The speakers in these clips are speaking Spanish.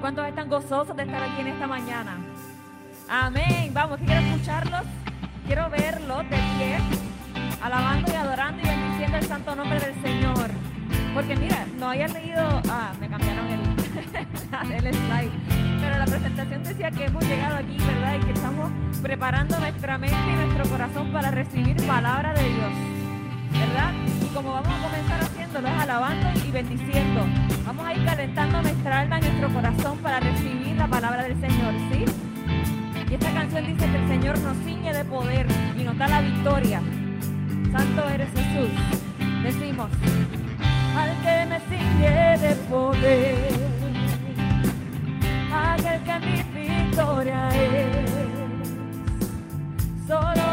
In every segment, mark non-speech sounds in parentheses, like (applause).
¿Cuántos están gozosos de estar aquí en esta mañana? Amén. Vamos, que quiero escucharlos, quiero verlos de pie, alabando y adorando y bendiciendo el santo nombre del Señor. Porque mira, no había leído, ah, me cambiaron el, (laughs) el slide, pero la presentación decía que hemos llegado aquí, ¿verdad? Y que estamos preparando nuestra mente y nuestro corazón para recibir palabra de Dios, ¿verdad? Y como vamos a comenzar haciéndolo, es alabando y bendiciendo. Vamos a ir calentando nuestra alma y nuestro corazón para recibir la palabra del Señor, ¿sí? Y esta canción dice que el Señor nos ciñe de poder y nos da la victoria. Santo eres Jesús. Decimos, al que me ciñe de poder, aquel que mi victoria es, solo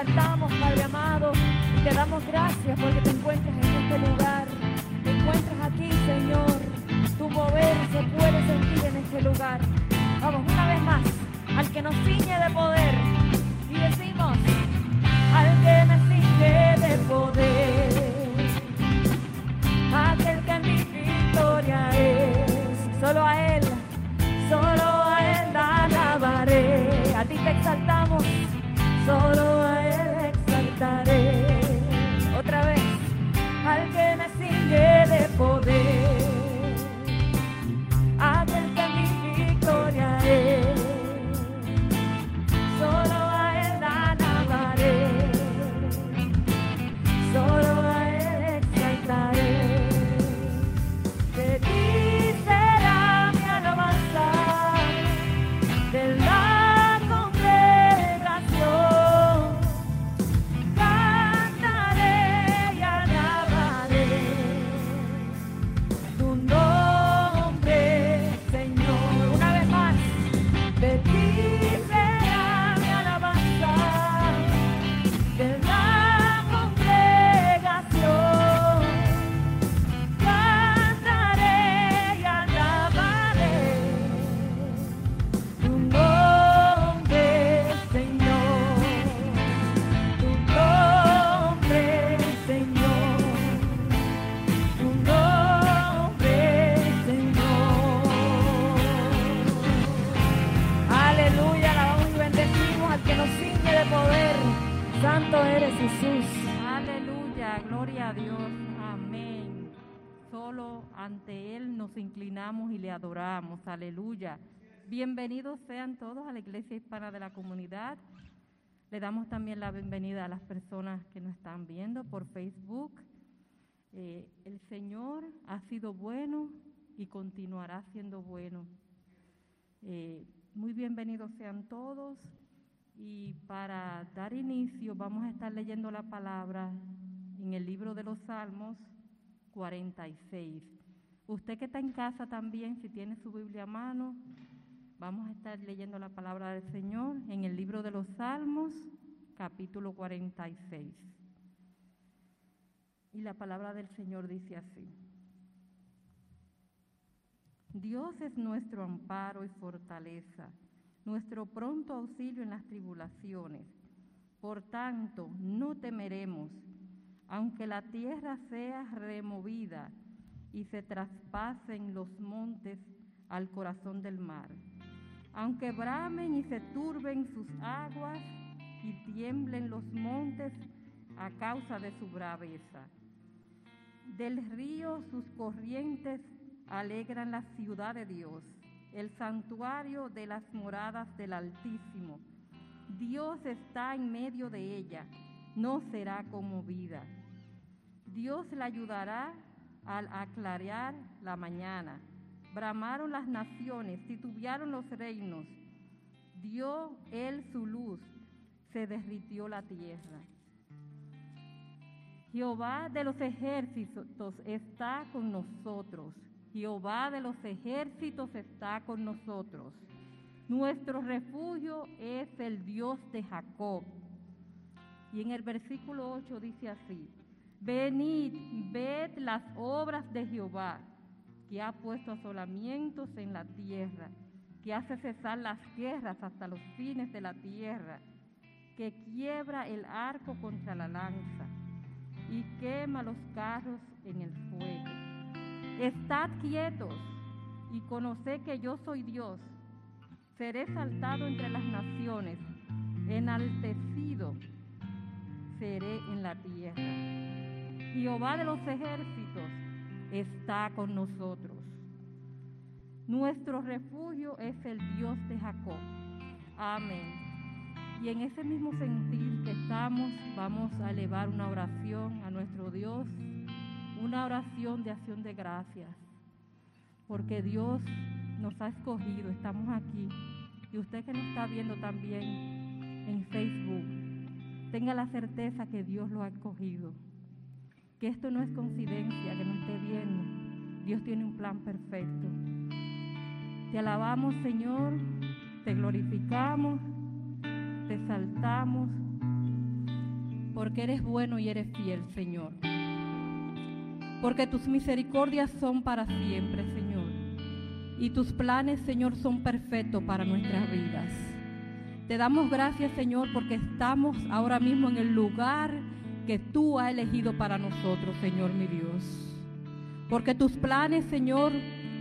exaltamos, Padre amado. Te damos gracias porque te encuentras en este lugar. Te encuentras aquí, Señor. Tu mover se puede sentir en este lugar. Vamos, una vez más, al que nos ciñe de poder. Y decimos, al que me ciñe de poder Bienvenidos sean todos a la Iglesia Hispana de la Comunidad. Le damos también la bienvenida a las personas que nos están viendo por Facebook. Eh, el Señor ha sido bueno y continuará siendo bueno. Eh, muy bienvenidos sean todos. Y para dar inicio vamos a estar leyendo la palabra en el libro de los Salmos 46. Usted que está en casa también, si tiene su Biblia a mano, vamos a estar leyendo la palabra del Señor en el libro de los Salmos, capítulo 46. Y la palabra del Señor dice así. Dios es nuestro amparo y fortaleza, nuestro pronto auxilio en las tribulaciones. Por tanto, no temeremos, aunque la tierra sea removida y se traspasen los montes al corazón del mar, aunque bramen y se turben sus aguas y tiemblen los montes a causa de su braveza. Del río sus corrientes alegran la ciudad de Dios, el santuario de las moradas del Altísimo. Dios está en medio de ella, no será conmovida. Dios la ayudará al aclarear la mañana. Bramaron las naciones, titubearon los reinos. Dio él su luz, se derritió la tierra. Jehová de los ejércitos está con nosotros. Jehová de los ejércitos está con nosotros. Nuestro refugio es el Dios de Jacob. Y en el versículo 8 dice así, venid, ved las obras de Jehová, que ha puesto asolamientos en la tierra, que hace cesar las guerras hasta los fines de la tierra, que quiebra el arco contra la lanza y quema los carros en el fuego. Estad quietos y conoced que yo soy Dios. Seré saltado entre las naciones, enaltecido seré en la tierra. Jehová de los ejércitos está con nosotros. Nuestro refugio es el Dios de Jacob. Amén. Y en ese mismo sentir que estamos, vamos a elevar una oración a nuestro Dios, una oración de acción de gracias, porque Dios nos ha escogido, estamos aquí. Y usted que nos está viendo también en Facebook, tenga la certeza que Dios lo ha escogido, que esto no es coincidencia, que no esté viendo. Dios tiene un plan perfecto. Te alabamos, Señor, te glorificamos te saltamos, porque eres bueno y eres fiel, Señor. Porque tus misericordias son para siempre, Señor. Y tus planes, Señor, son perfectos para nuestras vidas. Te damos gracias, Señor, porque estamos ahora mismo en el lugar que tú has elegido para nosotros, Señor mi Dios. Porque tus planes, Señor,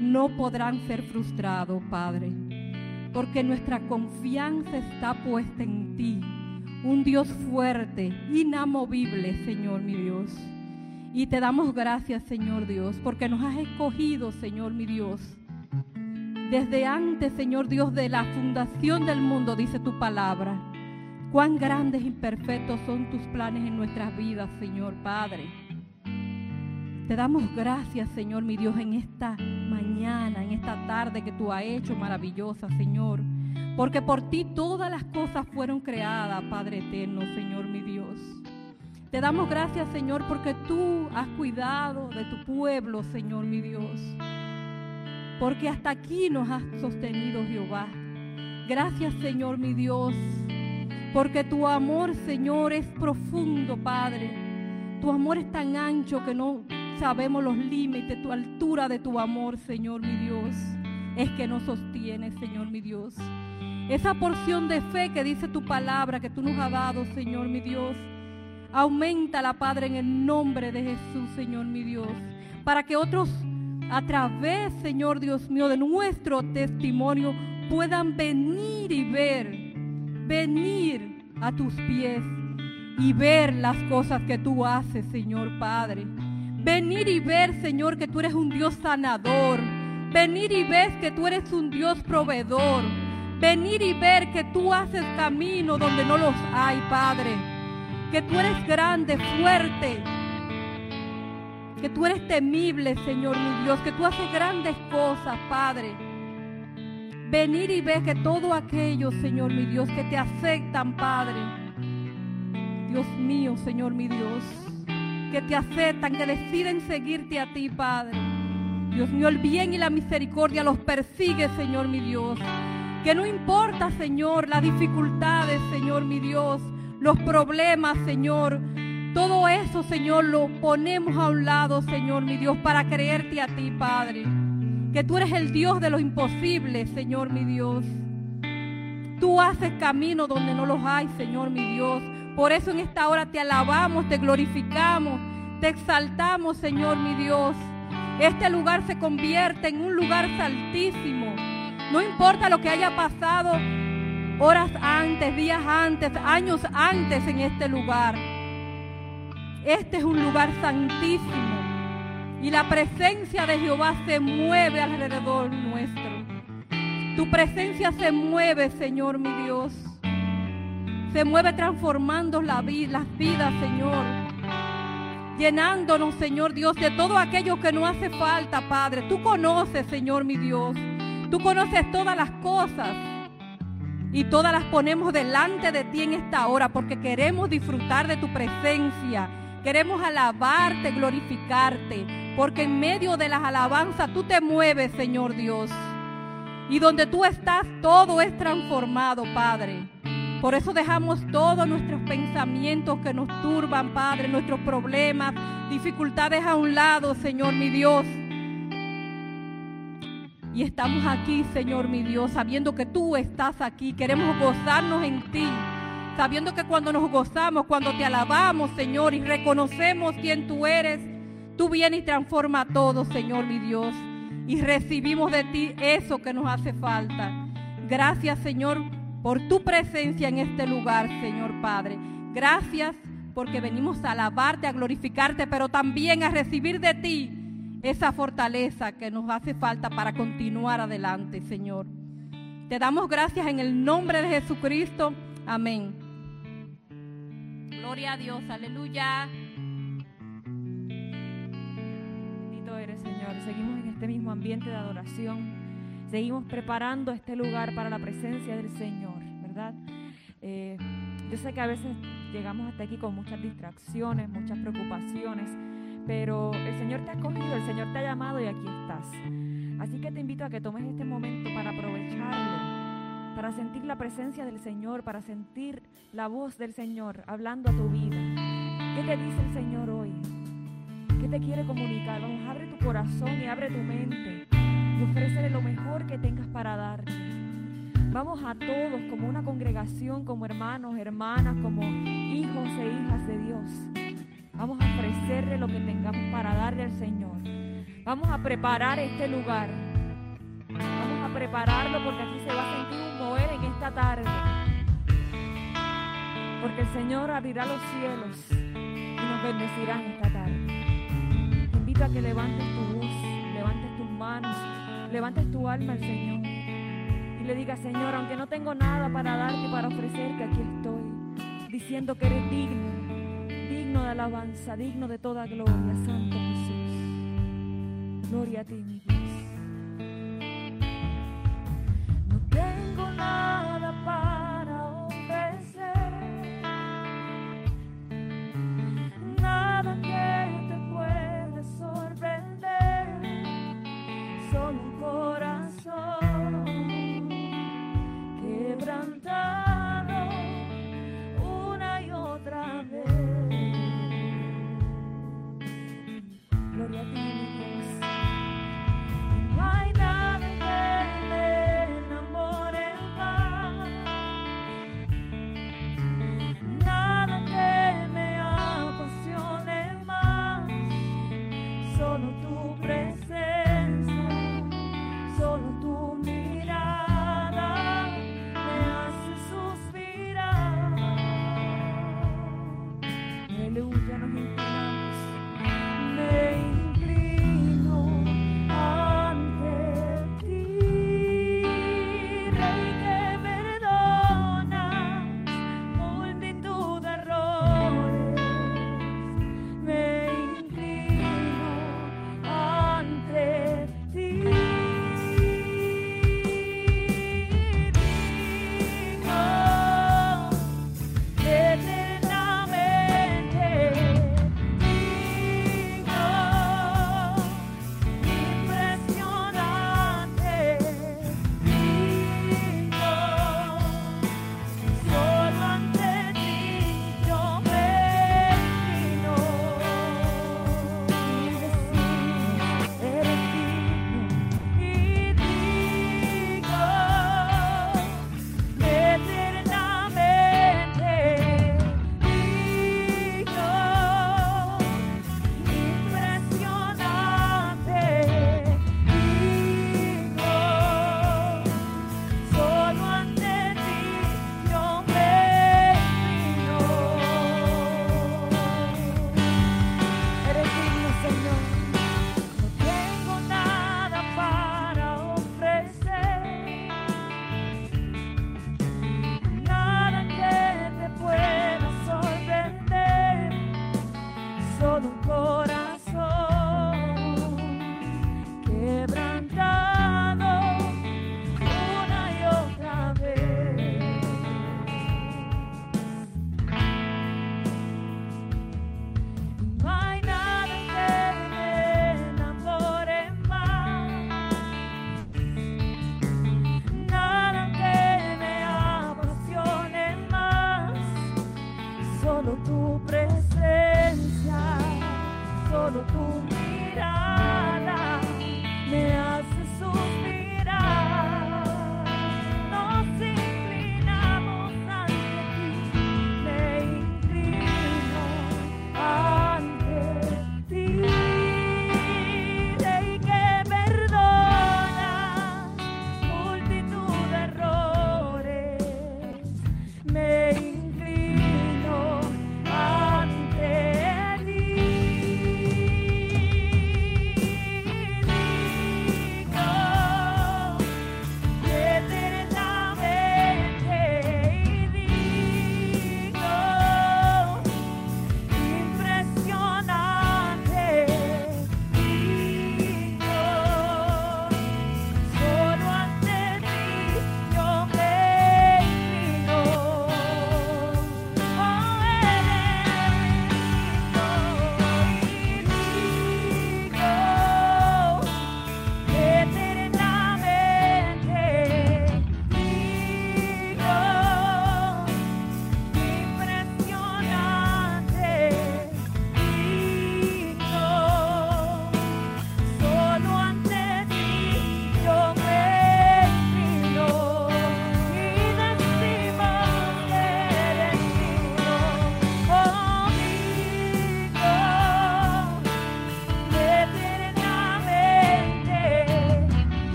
no podrán ser frustrados, Padre porque nuestra confianza está puesta en ti, un Dios fuerte, inamovible, Señor mi Dios. Y te damos gracias, Señor Dios, porque nos has escogido, Señor mi Dios. Desde antes, Señor Dios, de la fundación del mundo, dice tu palabra. Cuán grandes y perfectos son tus planes en nuestras vidas, Señor Padre. Te damos gracias, Señor, mi Dios, en esta mañana, en esta tarde que tú has hecho maravillosa, Señor. Porque por ti todas las cosas fueron creadas, Padre eterno, Señor, mi Dios. Te damos gracias, Señor, porque tú has cuidado de tu pueblo, Señor, mi Dios. Porque hasta aquí nos has sostenido, Jehová. Gracias, Señor, mi Dios. Porque tu amor, Señor, es profundo, Padre. Tu amor es tan ancho que no sabemos los límites, tu altura de tu amor, Señor mi Dios. Es que nos sostiene, Señor mi Dios. Esa porción de fe que dice tu palabra que tú nos has dado, Señor mi Dios. Aumenta la Padre en el nombre de Jesús, Señor mi Dios. Para que otros a través, Señor Dios mío, de nuestro testimonio puedan venir y ver, venir a tus pies y ver las cosas que tú haces, Señor Padre. Venir y ver, Señor, que tú eres un Dios sanador. Venir y ver que tú eres un Dios proveedor. Venir y ver que tú haces camino donde no los hay, Padre. Que tú eres grande, fuerte. Que tú eres temible, Señor mi Dios. Que tú haces grandes cosas, Padre. Venir y ver que todo aquello, Señor mi Dios, que te aceptan, Padre. Dios mío, Señor mi Dios que te aceptan, que deciden seguirte a ti, Padre. Dios mío, el bien y la misericordia los persigue, Señor mi Dios. Que no importa, Señor, las dificultades, Señor mi Dios, los problemas, Señor. Todo eso, Señor, lo ponemos a un lado, Señor mi Dios, para creerte a ti, Padre. Que tú eres el Dios de lo imposible, Señor mi Dios. Tú haces camino donde no los hay, Señor mi Dios. Por eso en esta hora te alabamos, te glorificamos, te exaltamos, Señor mi Dios. Este lugar se convierte en un lugar saltísimo. No importa lo que haya pasado horas antes, días antes, años antes en este lugar. Este es un lugar santísimo y la presencia de Jehová se mueve alrededor nuestro. Tu presencia se mueve, Señor mi Dios. Se mueve transformando la las vidas, Señor. Llenándonos, Señor Dios, de todo aquello que no hace falta, Padre. Tú conoces, Señor mi Dios. Tú conoces todas las cosas. Y todas las ponemos delante de ti en esta hora porque queremos disfrutar de tu presencia. Queremos alabarte, glorificarte. Porque en medio de las alabanzas tú te mueves, Señor Dios. Y donde tú estás, todo es transformado, Padre. Por eso dejamos todos nuestros pensamientos que nos turban, Padre, nuestros problemas, dificultades a un lado, Señor mi Dios. Y estamos aquí, Señor mi Dios, sabiendo que tú estás aquí. Queremos gozarnos en ti. Sabiendo que cuando nos gozamos, cuando te alabamos, Señor, y reconocemos quién tú eres, tú vienes y transforma todo, Señor mi Dios y recibimos de ti eso que nos hace falta. Gracias, Señor, por tu presencia en este lugar, Señor Padre. Gracias porque venimos a alabarte, a glorificarte, pero también a recibir de ti esa fortaleza que nos hace falta para continuar adelante, Señor. Te damos gracias en el nombre de Jesucristo. Amén. Gloria a Dios, aleluya. Seguimos en este mismo ambiente de adoración, seguimos preparando este lugar para la presencia del Señor, ¿verdad? Eh, yo sé que a veces llegamos hasta aquí con muchas distracciones, muchas preocupaciones, pero el Señor te ha cogido, el Señor te ha llamado y aquí estás. Así que te invito a que tomes este momento para aprovecharlo, para sentir la presencia del Señor, para sentir la voz del Señor hablando a tu vida. ¿Qué te dice el Señor hoy? ¿Qué te quiere comunicar? Vamos, abre tu corazón y abre tu mente y ofrécele lo mejor que tengas para darte. Vamos a todos como una congregación, como hermanos, hermanas, como hijos e hijas de Dios. Vamos a ofrecerle lo que tengamos para darle al Señor. Vamos a preparar este lugar. Vamos a prepararlo porque aquí se va a sentir un mover en esta tarde. Porque el Señor abrirá los cielos y nos bendecirá en esta tarde que levantes tu voz, levantes tus manos, levantes tu alma al Señor. Y le digas, Señor, aunque no tengo nada para darte, para ofrecerte, aquí estoy. Diciendo que eres digno, digno de alabanza, digno de toda gloria, Santo Jesús. Gloria a ti, mi Dios.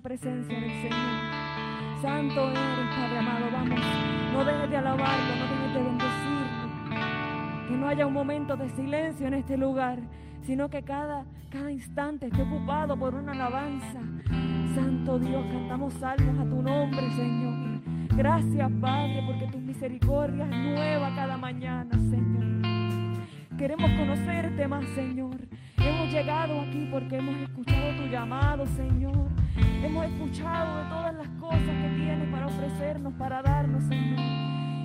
presencia del Señor. Santo eres, Padre amado, vamos. No dejes de alabarlo, no dejes de bendecirlo. Que no haya un momento de silencio en este lugar, sino que cada, cada instante esté ocupado por una alabanza. Santo Dios, cantamos salmos a tu nombre, Señor. Gracias, Padre, porque tus misericordias nueva cada mañana, Señor. Queremos conocerte más, Señor. Hemos llegado aquí porque hemos escuchado tu llamado, Señor. Hemos escuchado de todas las cosas que tienes para ofrecernos, para darnos, Señor.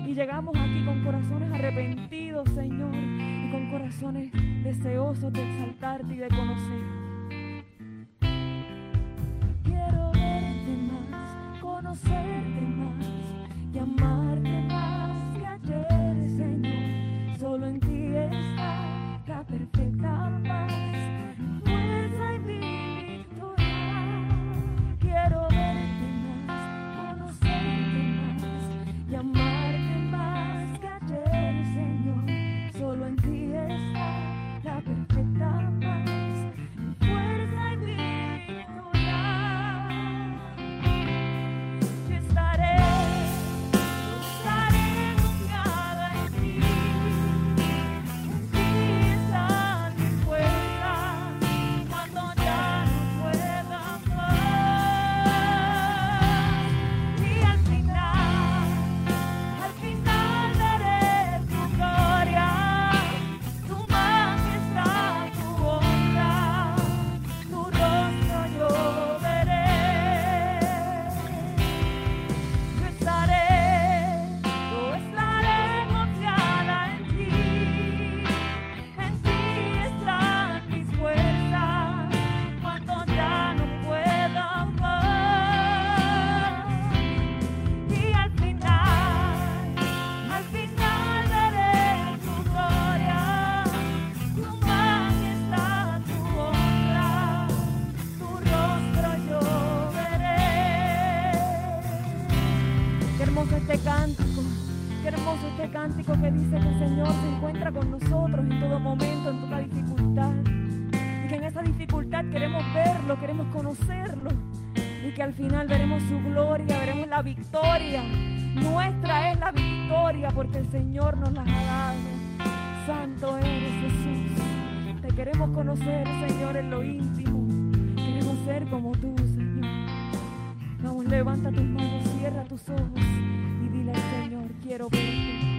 Y llegamos aquí con corazones arrepentidos, Señor, y con corazones deseosos de exaltarte y de conocerte. Quiero verte más, conocerte más y amarte. pick up cántico que dice que el Señor se encuentra con nosotros en todo momento, en toda dificultad. Y que en esa dificultad queremos verlo, queremos conocerlo. Y que al final veremos su gloria, veremos la victoria. Nuestra es la victoria porque el Señor nos la ha dado. Santo eres Jesús. Te queremos conocer, Señor, en lo íntimo. Queremos ser como tú, Señor. Vamos, levanta tus manos, cierra tus ojos y dile al Señor, quiero verte.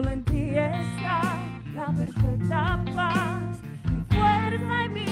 Solo en ti está la perfecta paz, mi fuerza y mi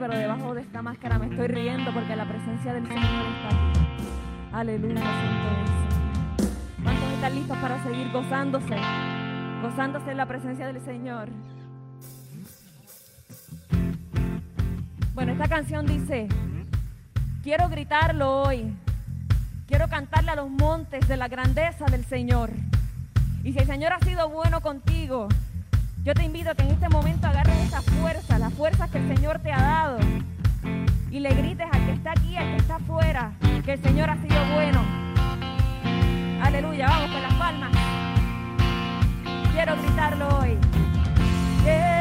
pero debajo de esta máscara me estoy riendo porque la presencia del Señor está aquí. Aleluya, santo. ¿Cuántos están listos para seguir gozándose? Gozándose en la presencia del Señor. Bueno, esta canción dice, quiero gritarlo hoy. Quiero cantarle a los montes de la grandeza del Señor. Y si el Señor ha sido bueno contigo, yo te invito a que en este momento agarres esa fuerza, la fuerza que el Señor te ha dado, y le grites al que está aquí, al que está afuera, que el Señor ha sido bueno. Aleluya, vamos con las palmas. Quiero gritarlo hoy. Quiero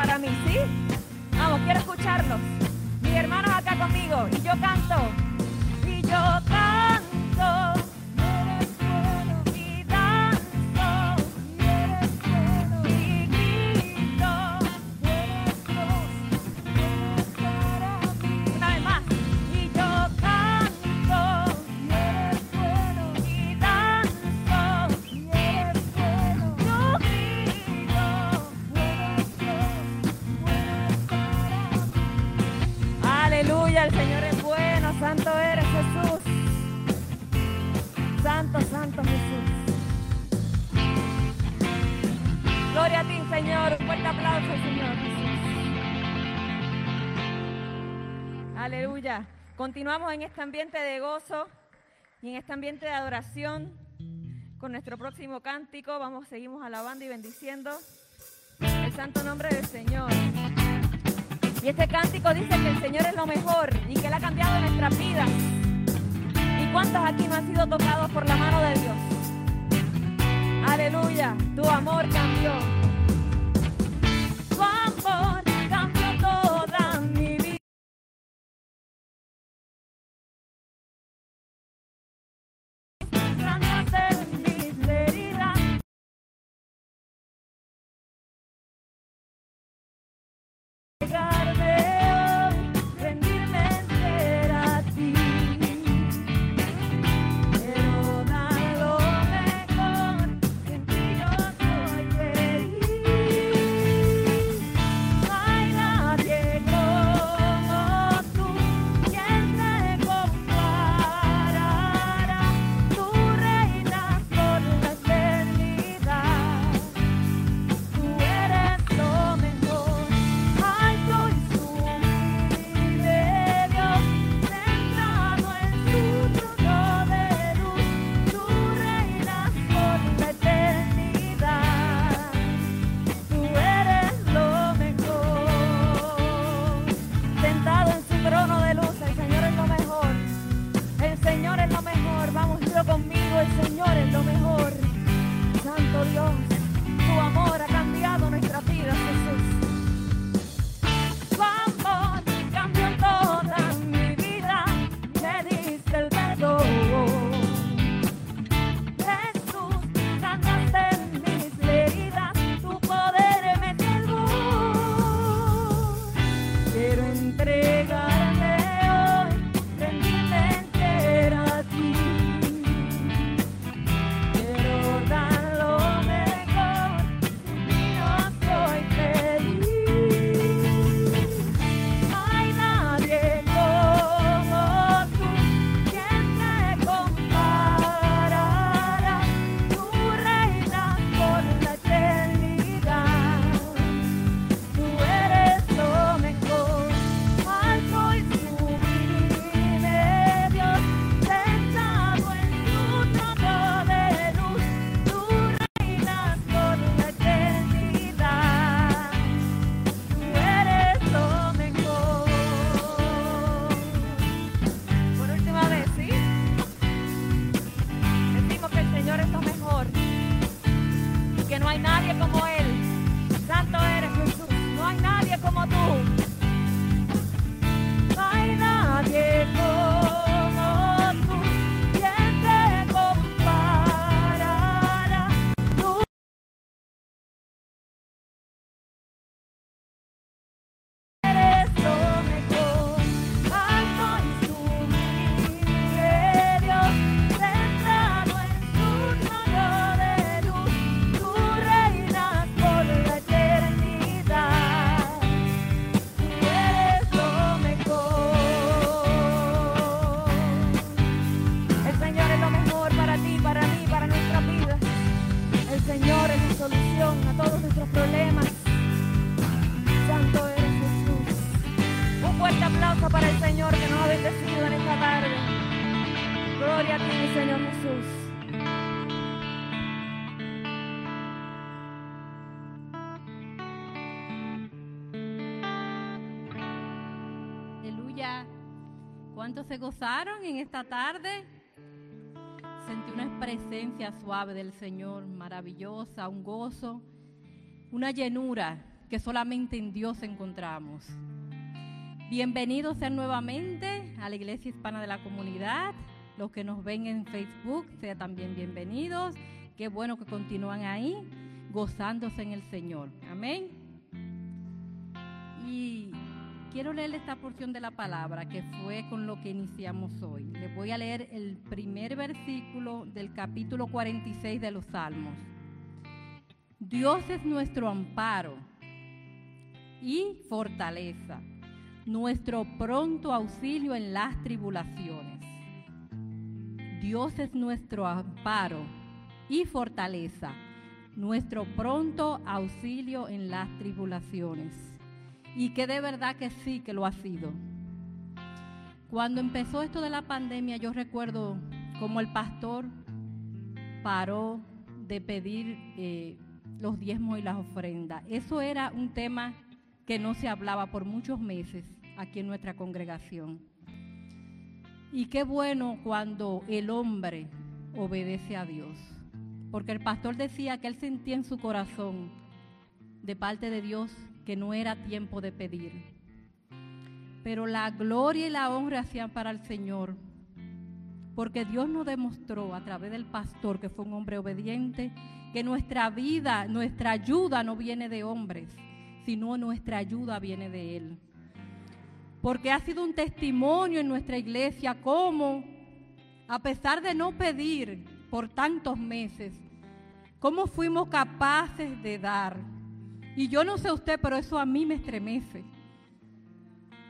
para mí, ¿sí? Vamos, quiero escucharlos. Mis hermanos acá conmigo. Y yo canto. Y yo Continuamos en este ambiente de gozo y en este ambiente de adoración con nuestro próximo cántico. Vamos, seguimos alabando y bendiciendo el santo nombre del Señor. Y este cántico dice que el Señor es lo mejor y que Él ha cambiado nuestras vidas. ¿Y cuántos aquí no han sido tocados por la mano de Dios? Aleluya, tu amor cambió. Amor ¿Cuántos se gozaron en esta tarde? Sentí una presencia suave del Señor, maravillosa, un gozo, una llenura que solamente en Dios encontramos. Bienvenidos sean nuevamente a la Iglesia Hispana de la Comunidad. Los que nos ven en Facebook, sean también bienvenidos. Qué bueno que continúan ahí gozándose en el Señor. Amén. Quiero leer esta porción de la palabra que fue con lo que iniciamos hoy. Les voy a leer el primer versículo del capítulo 46 de los Salmos. Dios es nuestro amparo y fortaleza, nuestro pronto auxilio en las tribulaciones. Dios es nuestro amparo y fortaleza, nuestro pronto auxilio en las tribulaciones. Y que de verdad que sí que lo ha sido. Cuando empezó esto de la pandemia, yo recuerdo como el pastor paró de pedir eh, los diezmos y las ofrendas. Eso era un tema que no se hablaba por muchos meses aquí en nuestra congregación. Y qué bueno cuando el hombre obedece a Dios. Porque el pastor decía que él sentía en su corazón de parte de Dios que no era tiempo de pedir. Pero la gloria y la honra hacían para el Señor. Porque Dios nos demostró a través del pastor, que fue un hombre obediente, que nuestra vida, nuestra ayuda no viene de hombres, sino nuestra ayuda viene de Él. Porque ha sido un testimonio en nuestra iglesia cómo, a pesar de no pedir por tantos meses, cómo fuimos capaces de dar. Y yo no sé usted, pero eso a mí me estremece.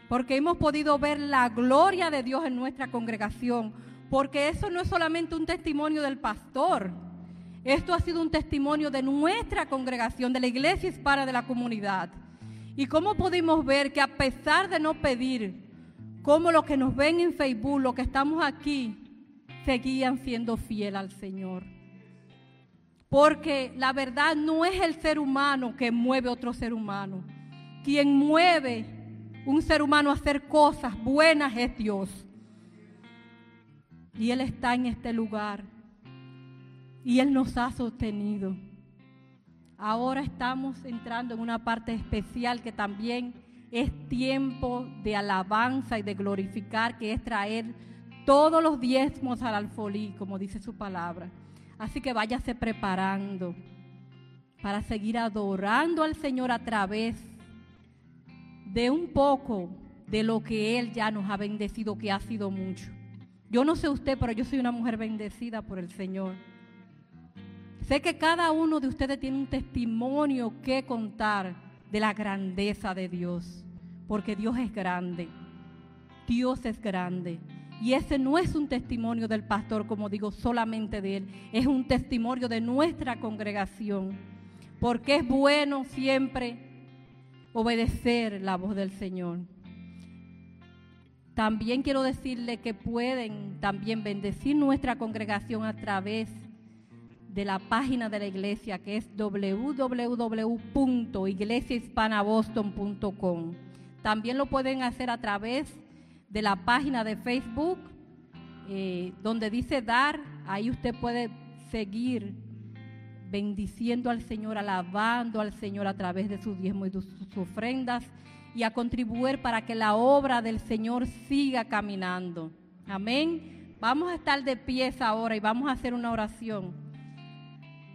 Porque hemos podido ver la gloria de Dios en nuestra congregación. Porque eso no es solamente un testimonio del pastor, esto ha sido un testimonio de nuestra congregación, de la iglesia hispana de la comunidad. Y cómo pudimos ver que a pesar de no pedir, como los que nos ven en Facebook, los que estamos aquí, seguían siendo fiel al Señor. Porque la verdad no es el ser humano que mueve otro ser humano. Quien mueve un ser humano a hacer cosas buenas es Dios. Y Él está en este lugar y Él nos ha sostenido. Ahora estamos entrando en una parte especial que también es tiempo de alabanza y de glorificar, que es traer todos los diezmos al alfolí, como dice su palabra. Así que váyase preparando para seguir adorando al Señor a través de un poco de lo que Él ya nos ha bendecido, que ha sido mucho. Yo no sé usted, pero yo soy una mujer bendecida por el Señor. Sé que cada uno de ustedes tiene un testimonio que contar de la grandeza de Dios, porque Dios es grande. Dios es grande. Y ese no es un testimonio del pastor, como digo, solamente de él. Es un testimonio de nuestra congregación. Porque es bueno siempre obedecer la voz del Señor. También quiero decirle que pueden también bendecir nuestra congregación a través de la página de la iglesia que es www.iglesiahispanaboston.com. También lo pueden hacer a través de la página de Facebook eh, donde dice dar. Ahí usted puede seguir bendiciendo al Señor, alabando al Señor a través de sus diezmos y sus ofrendas y a contribuir para que la obra del Señor siga caminando. Amén. Vamos a estar de pies ahora y vamos a hacer una oración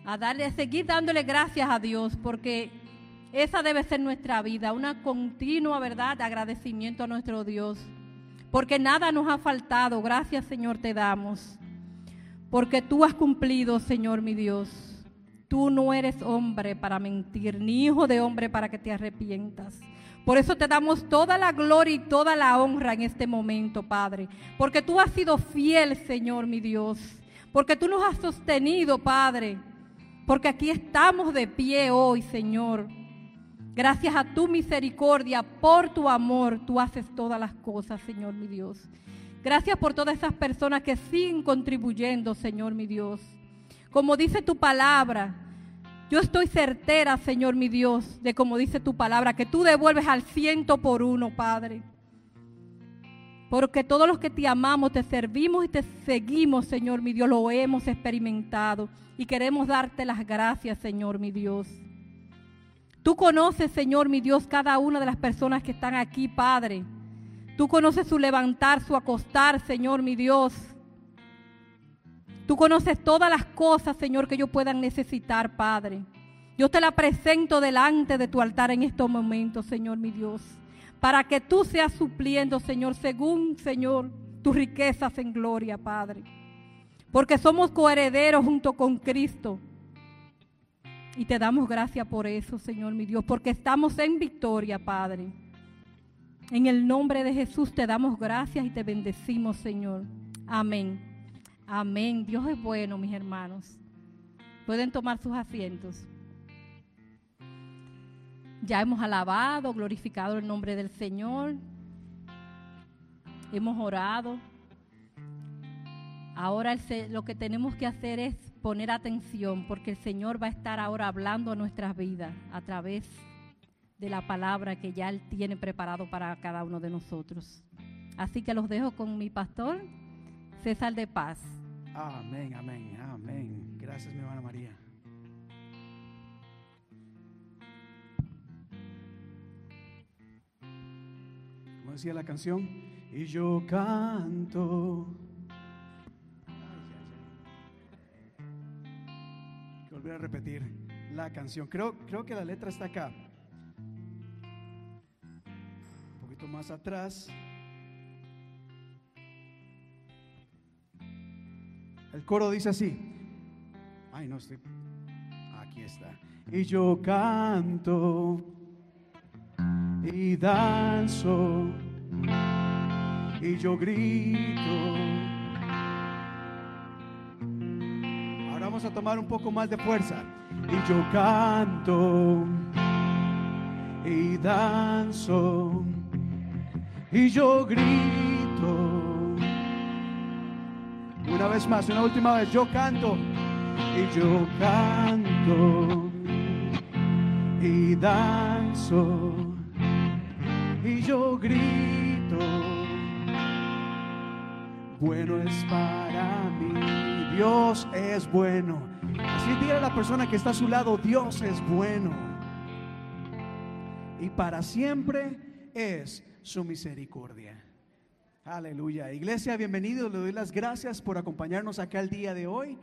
a darle, a seguir dándole gracias a Dios, porque esa debe ser nuestra vida, una continua verdad de agradecimiento a nuestro Dios, porque nada nos ha faltado, gracias Señor te damos, porque tú has cumplido, Señor mi Dios. Tú no eres hombre para mentir, ni hijo de hombre para que te arrepientas. Por eso te damos toda la gloria y toda la honra en este momento, Padre. Porque tú has sido fiel, Señor mi Dios. Porque tú nos has sostenido, Padre porque aquí estamos de pie hoy, Señor. Gracias a tu misericordia, por tu amor, tú haces todas las cosas, Señor mi Dios. Gracias por todas esas personas que siguen contribuyendo, Señor mi Dios. Como dice tu palabra, yo estoy certera, Señor mi Dios, de como dice tu palabra, que tú devuelves al ciento por uno, Padre. Porque todos los que te amamos, te servimos y te seguimos, Señor mi Dios, lo hemos experimentado. Y queremos darte las gracias, Señor mi Dios. Tú conoces, Señor mi Dios, cada una de las personas que están aquí, Padre. Tú conoces su levantar, su acostar, Señor mi Dios. Tú conoces todas las cosas, Señor, que ellos puedan necesitar, Padre. Yo te la presento delante de tu altar en estos momentos, Señor mi Dios, para que tú seas supliendo, Señor, según, Señor, tus riquezas en gloria, Padre. Porque somos coherederos junto con Cristo. Y te damos gracias por eso, Señor mi Dios, porque estamos en victoria, Padre. En el nombre de Jesús te damos gracias y te bendecimos, Señor. Amén. Amén. Dios es bueno, mis hermanos. Pueden tomar sus asientos. Ya hemos alabado, glorificado el nombre del Señor. Hemos orado. Ahora lo que tenemos que hacer es poner atención porque el Señor va a estar ahora hablando a nuestras vidas a través de la palabra que ya Él tiene preparado para cada uno de nosotros. Así que los dejo con mi pastor, César de Paz. Amén, amén, amén. Gracias, mi hermana María. Como decía la canción, y yo canto. Volver a repetir la canción. Creo, creo que la letra está acá. Un poquito más atrás. El coro dice así. Ay, no estoy. Aquí está. Y yo canto y danzo y yo grito. A tomar un poco más de fuerza. Y yo canto y danzo y yo grito. Una vez más, una última vez, yo canto y yo canto y danzo y yo grito. Bueno es para mí, Dios es bueno. Así diga la persona que está a su lado, Dios es bueno. Y para siempre es su misericordia. Aleluya. Iglesia, bienvenidos. Le doy las gracias por acompañarnos acá el día de hoy.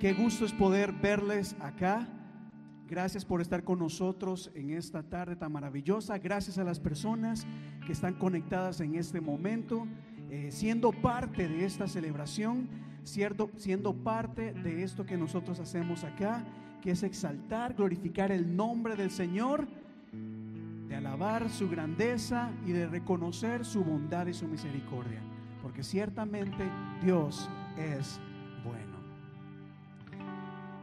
Qué gusto es poder verles acá. Gracias por estar con nosotros en esta tarde tan maravillosa. Gracias a las personas que están conectadas en este momento, eh, siendo parte de esta celebración, cierto, siendo parte de esto que nosotros hacemos acá, que es exaltar, glorificar el nombre del Señor alabar su grandeza y de reconocer su bondad y su misericordia, porque ciertamente Dios es bueno.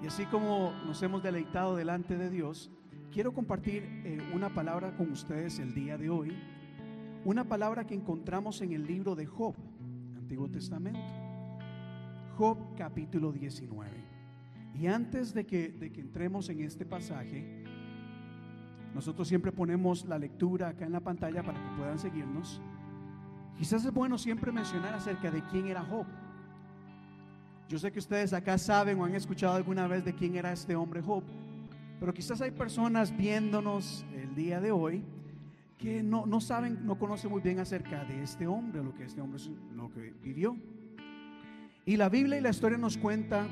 Y así como nos hemos deleitado delante de Dios, quiero compartir eh, una palabra con ustedes el día de hoy, una palabra que encontramos en el libro de Job, Antiguo Testamento, Job capítulo 19. Y antes de que, de que entremos en este pasaje, nosotros siempre ponemos la lectura acá en la pantalla para que puedan seguirnos. Quizás es bueno siempre mencionar acerca de quién era Job. Yo sé que ustedes acá saben o han escuchado alguna vez de quién era este hombre Job, pero quizás hay personas viéndonos el día de hoy que no, no saben, no conocen muy bien acerca de este hombre, lo que este hombre lo que vivió. Y la Biblia y la historia nos cuenta,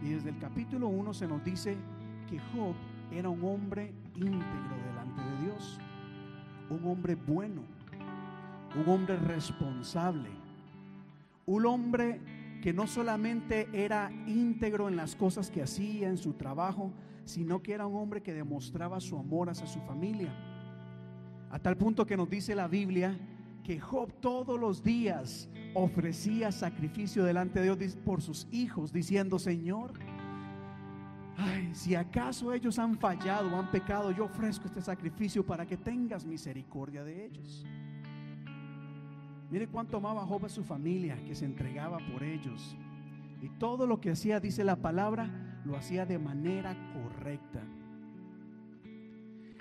y desde el capítulo 1 se nos dice que Job era un hombre íntegro delante de Dios, un hombre bueno, un hombre responsable, un hombre que no solamente era íntegro en las cosas que hacía, en su trabajo, sino que era un hombre que demostraba su amor hacia su familia. A tal punto que nos dice la Biblia que Job todos los días ofrecía sacrificio delante de Dios por sus hijos, diciendo, Señor, si acaso ellos han fallado o han pecado, yo ofrezco este sacrificio para que tengas misericordia de ellos. Mire cuánto amaba Job a su familia, que se entregaba por ellos. Y todo lo que hacía, dice la palabra, lo hacía de manera correcta.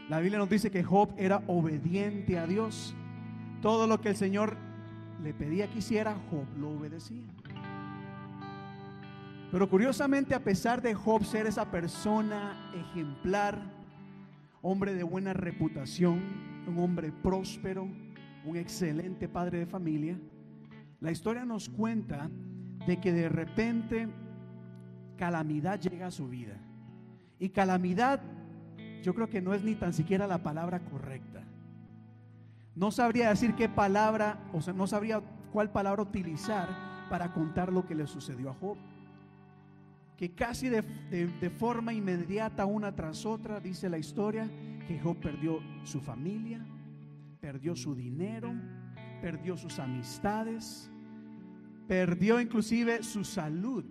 La Biblia nos dice que Job era obediente a Dios. Todo lo que el Señor le pedía que hiciera, Job lo obedecía. Pero curiosamente, a pesar de Job ser esa persona ejemplar, hombre de buena reputación, un hombre próspero, un excelente padre de familia, la historia nos cuenta de que de repente calamidad llega a su vida. Y calamidad yo creo que no es ni tan siquiera la palabra correcta. No sabría decir qué palabra, o sea, no sabría cuál palabra utilizar para contar lo que le sucedió a Job que casi de, forma inmediata, una tras otra, dice la historia, que Job perdió su familia, perdió su dinero, perdió sus amistades, perdió inclusive su salud.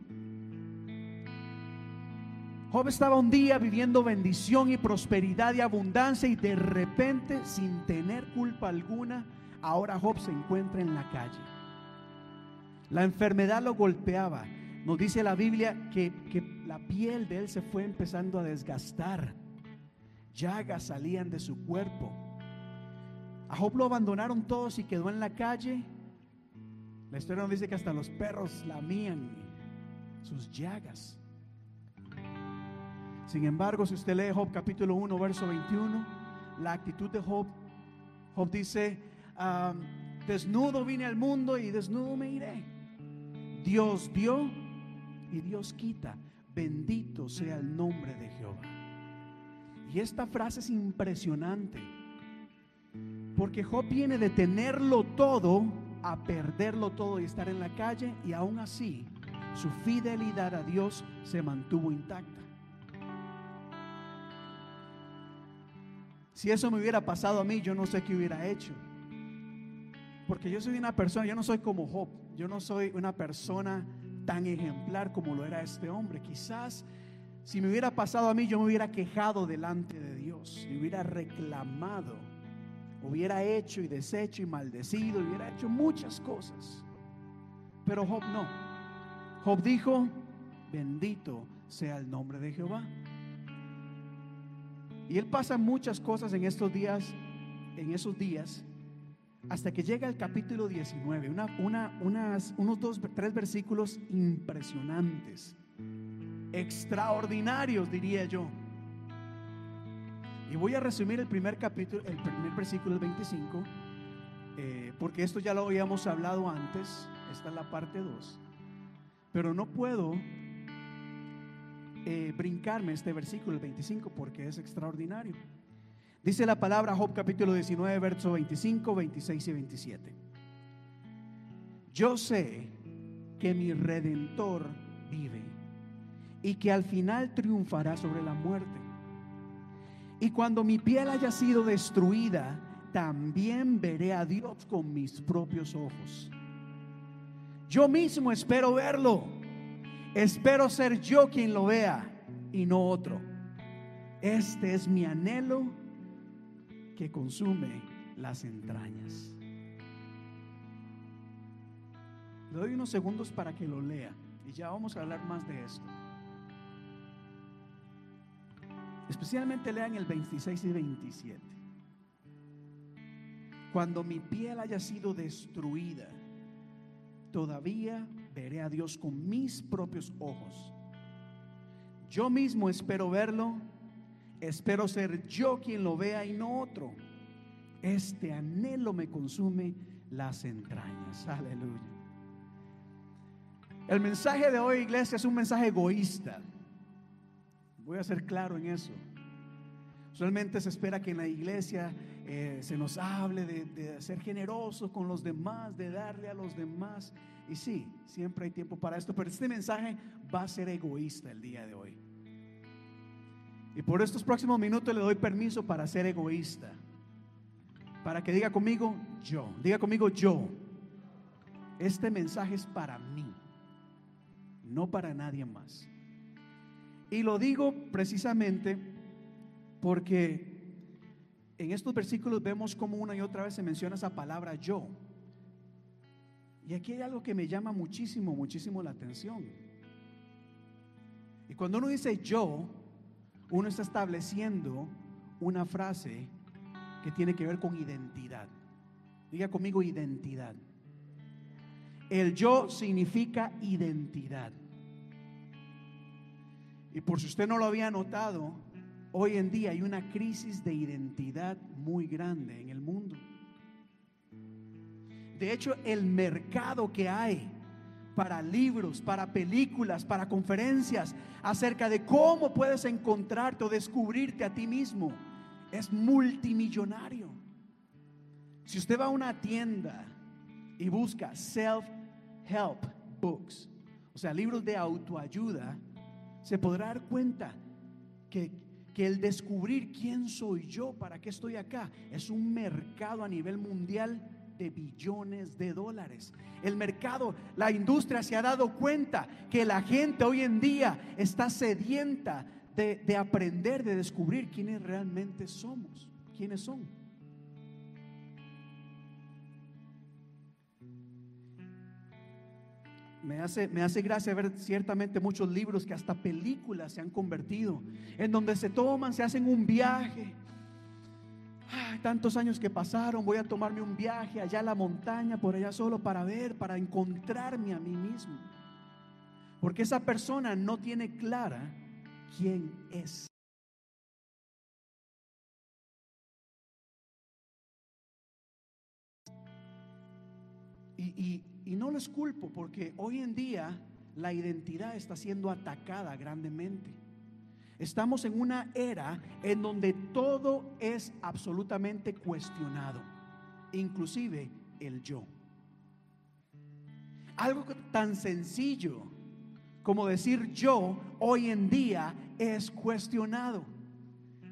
Job estaba un día viviendo bendición y prosperidad y abundancia y de repente, sin tener culpa alguna, ahora Job se encuentra en la calle. La enfermedad lo golpeaba, nos dice la Biblia que, la piel de él se fue empezando a desgastar. Llagas salían de su cuerpo. A Job lo abandonaron todos y quedó en la calle. La historia nos dice que hasta los perros lamían sus llagas. Sin embargo, si usted lee Job capítulo 1, verso 21, la actitud de Job, Job dice, desnudo vine al mundo y desnudo me iré. Dios dio y Dios quita. Bendito sea el nombre de Jehová. Y esta frase es impresionante. Porque Job viene de tenerlo todo a perderlo todo y estar en la calle y aún así su fidelidad a Dios se mantuvo intacta. Si eso me hubiera pasado a mí, yo no sé qué hubiera hecho. Porque yo soy una persona, yo no soy como Job, yo no soy una persona tan ejemplar como lo era este hombre. Quizás si me hubiera pasado a mí, yo me hubiera quejado delante de Dios, me hubiera reclamado, hubiera hecho y deshecho y maldecido, hubiera hecho muchas cosas. Pero Job no. Job dijo, bendito sea el nombre de Jehová. Y él pasa muchas cosas en estos días, en esos días, hasta que llega el capítulo 19, una, unas, unos dos, tres versículos impresionantes, extraordinarios, diría yo. Y voy a resumir el primer capítulo, el primer versículo, el 25, eh, porque esto ya lo habíamos hablado antes, esta es la parte 2, pero no puedo eh, brincarme este versículo, el 25, porque es extraordinario. Dice la palabra Job capítulo 19, verso 25, 26 y 27. Yo sé que mi redentor vive y que al final triunfará sobre la muerte. Y cuando mi piel haya sido destruida, también veré a Dios con mis propios ojos. Yo mismo espero verlo. Espero ser yo quien lo vea y no otro. Este es mi anhelo que consume las entrañas. Le doy unos segundos para que lo lea y ya vamos a hablar más de esto. Especialmente lean el 26 y 27. Cuando mi piel haya sido destruida, todavía veré a Dios con mis propios ojos. Yo mismo espero verlo Espero ser yo quien lo vea y no otro. Este anhelo me consume las entrañas. Aleluya. El mensaje de hoy, iglesia, es un mensaje egoísta. Voy a ser claro en eso. Usualmente se espera que en la iglesia eh, se nos hable de, de, ser generosos con los demás, de darle a los demás. Y sí, siempre hay tiempo para esto, pero este mensaje va a ser egoísta el día de hoy. Y por estos próximos minutos le doy permiso para ser egoísta. Para que diga conmigo yo. Diga conmigo yo. Este mensaje es para mí. No para nadie más. Y lo digo precisamente porque en estos versículos vemos como una y otra vez se menciona esa palabra yo. Y aquí hay algo que me llama muchísimo, muchísimo la atención. Y cuando uno dice yo, uno está estableciendo una frase que tiene que ver con identidad. Diga conmigo identidad. El yo significa identidad. Y por si usted no lo había notado, hoy en día hay una crisis de identidad muy grande en el mundo. De hecho, el mercado que hay para libros, para películas, para conferencias acerca de cómo puedes encontrarte o descubrirte a ti mismo es multimillonario. Si usted va a una tienda y busca self-help books, o sea, libros de autoayuda, se podrá dar cuenta que, que el descubrir quién soy yo, para qué estoy acá, es un mercado a nivel mundial de billones de dólares. El mercado, la industria se ha dado cuenta que la gente hoy en día está sedienta de, de aprender, de descubrir quiénes realmente somos, quiénes son. Me hace, me hace gracia ver ciertamente muchos libros que hasta películas se han convertido, en donde se toman, se hacen un viaje, tantos años que pasaron, voy a tomarme un viaje allá a la montaña, por allá solo para ver, para encontrarme a mí mismo. Porque esa persona no tiene clara quién es. Y, y no les culpo porque hoy en día la identidad está siendo atacada grandemente. Estamos en una era en donde todo es absolutamente cuestionado, inclusive el yo. Algo tan sencillo como decir yo hoy en día es cuestionado.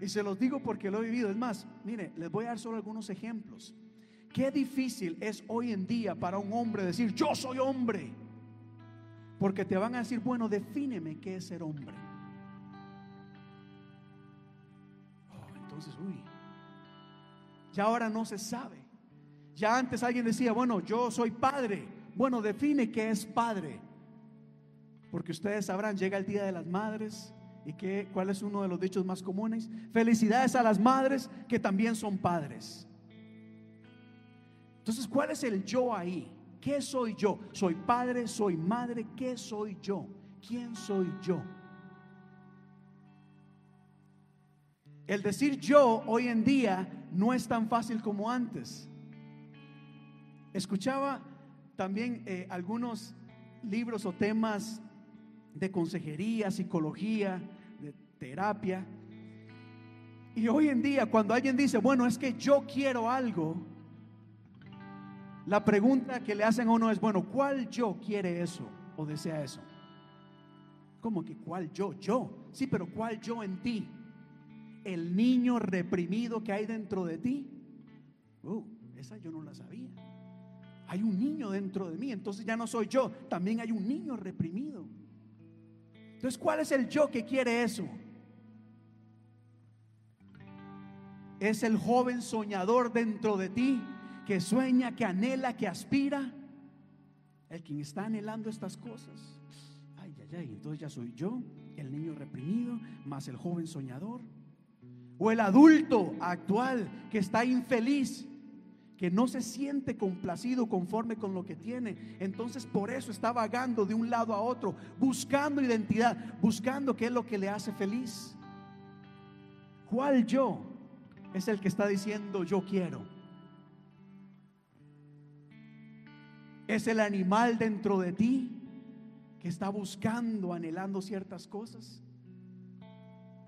Y se los digo porque lo he vivido. Es más, mire, les voy a dar solo algunos ejemplos. Qué difícil es hoy en día para un hombre decir yo soy hombre. Porque te van a decir, bueno, defíneme qué es ser hombre. Entonces, uy, ya ahora no se sabe. Ya antes alguien decía, bueno, yo soy padre. Bueno, define qué es padre. Porque ustedes sabrán, llega el Día de las Madres y que, cuál es uno de los dichos más comunes. Felicidades a las madres que también son padres. Entonces, ¿cuál es el yo ahí? ¿Qué soy yo? ¿Soy padre? ¿Soy madre? ¿Qué soy yo? ¿Quién soy yo? El decir yo hoy en día no es tan fácil como antes. Escuchaba también eh, algunos libros o temas de consejería, psicología, de terapia. Y hoy en día cuando alguien dice, bueno, es que yo quiero algo, la pregunta que le hacen a uno es, bueno, ¿cuál yo quiere eso o desea eso? ¿Cómo que cuál yo? Yo. Sí, pero ¿cuál yo en ti? El niño reprimido que hay dentro de ti. Uh, esa yo no la sabía. Hay un niño dentro de mí, entonces ya no soy yo, también hay un niño reprimido. Entonces, ¿cuál es el yo que quiere eso? Es el joven soñador dentro de ti que sueña, que anhela, que aspira. El quien está anhelando estas cosas. Ay, ay, ay, entonces ya soy yo, el niño reprimido, más el joven soñador. O el adulto actual que está infeliz, que no se siente complacido conforme con lo que tiene. Entonces por eso está vagando de un lado a otro, buscando identidad, buscando qué es lo que le hace feliz. ¿Cuál yo es el que está diciendo yo quiero? Es el animal dentro de ti que está buscando, anhelando ciertas cosas.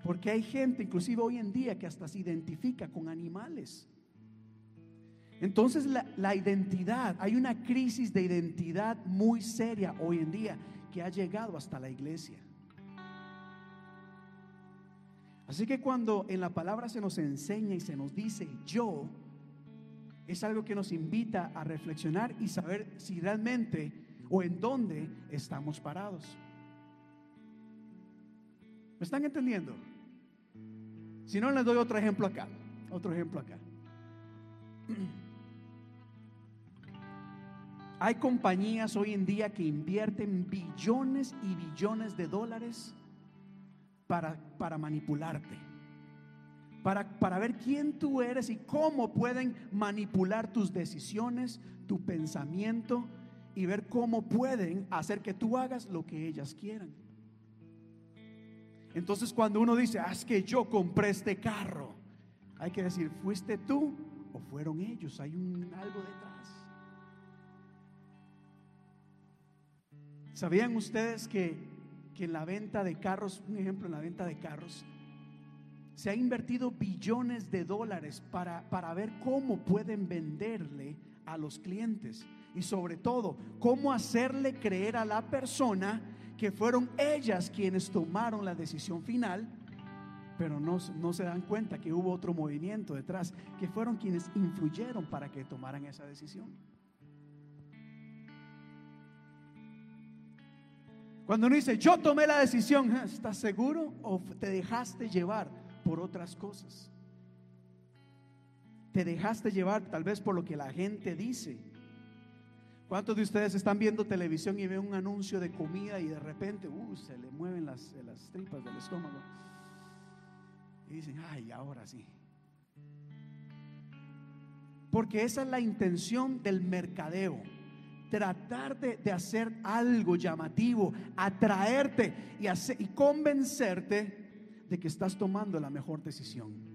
Porque hay gente, inclusive hoy en día, que hasta se identifica con animales. Entonces la, identidad, hay una crisis de identidad muy seria hoy en día que ha llegado hasta la iglesia. Así que cuando en la palabra se nos enseña y se nos dice yo, es algo que nos invita a reflexionar y saber si realmente o en dónde estamos parados. ¿Me están entendiendo? Si no, les doy otro ejemplo acá. Otro ejemplo acá. (clears throat) Hay compañías hoy en día que invierten billones y billones de dólares para, para manipularte. Para, para ver quién tú eres y cómo pueden manipular tus decisiones, tu pensamiento y ver cómo pueden hacer que tú hagas lo que ellas quieran. Entonces cuando uno dice, ah, es que yo compré este carro, hay que decir, ¿fuiste tú o fueron ellos? Hay un, algo detrás. ¿Sabían ustedes que, que en la venta de carros, un ejemplo, en la venta de carros, se ha invertido billones de dólares para, para ver cómo pueden venderle a los clientes y sobre todo cómo hacerle creer a la persona que fueron ellas quienes tomaron la decisión final, pero no, no se dan cuenta que hubo otro movimiento detrás, que fueron quienes influyeron para que tomaran esa decisión. Cuando uno dice, yo tomé la decisión, ¿eh? ¿estás seguro o te dejaste llevar por otras cosas? Te dejaste llevar tal vez por lo que la gente dice ¿Cuántos de ustedes están viendo televisión y ven un anuncio de comida y de repente uh, se le mueven las, las tripas del estómago? Y dicen, ay, ahora sí. Porque esa es la intención del mercadeo. Tratar de, hacer algo llamativo, atraerte y, hacer, y convencerte de que estás tomando la mejor decisión.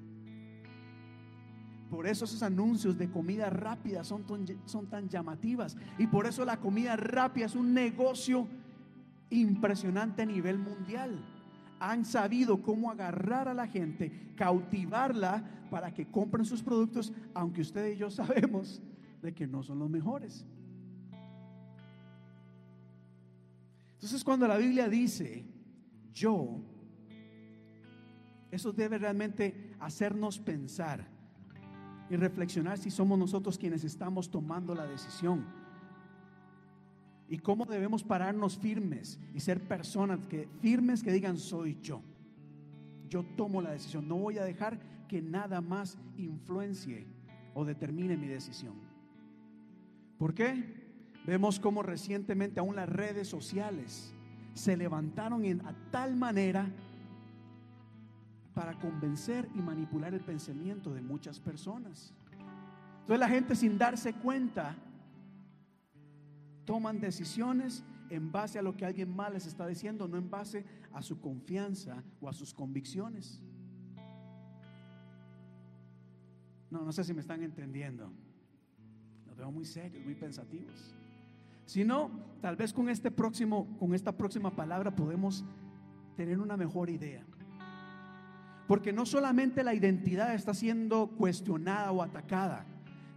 Por eso esos anuncios de comida rápida son, son tan llamativas. Y por eso la comida rápida es un negocio impresionante a nivel mundial. Han sabido cómo agarrar a la gente, cautivarla para que compren sus productos, aunque usted y yo (laughs) sabemos de que no son los mejores. Entonces cuando la Biblia dice, yo, eso debe realmente hacernos pensar y reflexionar si somos nosotros quienes estamos tomando la decisión. Y cómo debemos pararnos firmes y ser personas que firmes que digan soy yo. Yo tomo la decisión, no voy a dejar que nada más influencie o determine mi decisión. ¿Por qué? Vemos cómo recientemente aún las redes sociales se levantaron en, a tal manera para convencer y manipular el pensamiento de muchas personas. Entonces la gente sin darse cuenta toman decisiones en base a lo que alguien más les está diciendo, no en base a su confianza o a sus convicciones. No, no sé si me están entendiendo. Los veo muy serios, muy pensativos. Si no, tal vez con este próximo, con esta próxima palabra podemos tener una mejor idea. Porque no solamente la identidad está siendo cuestionada o atacada,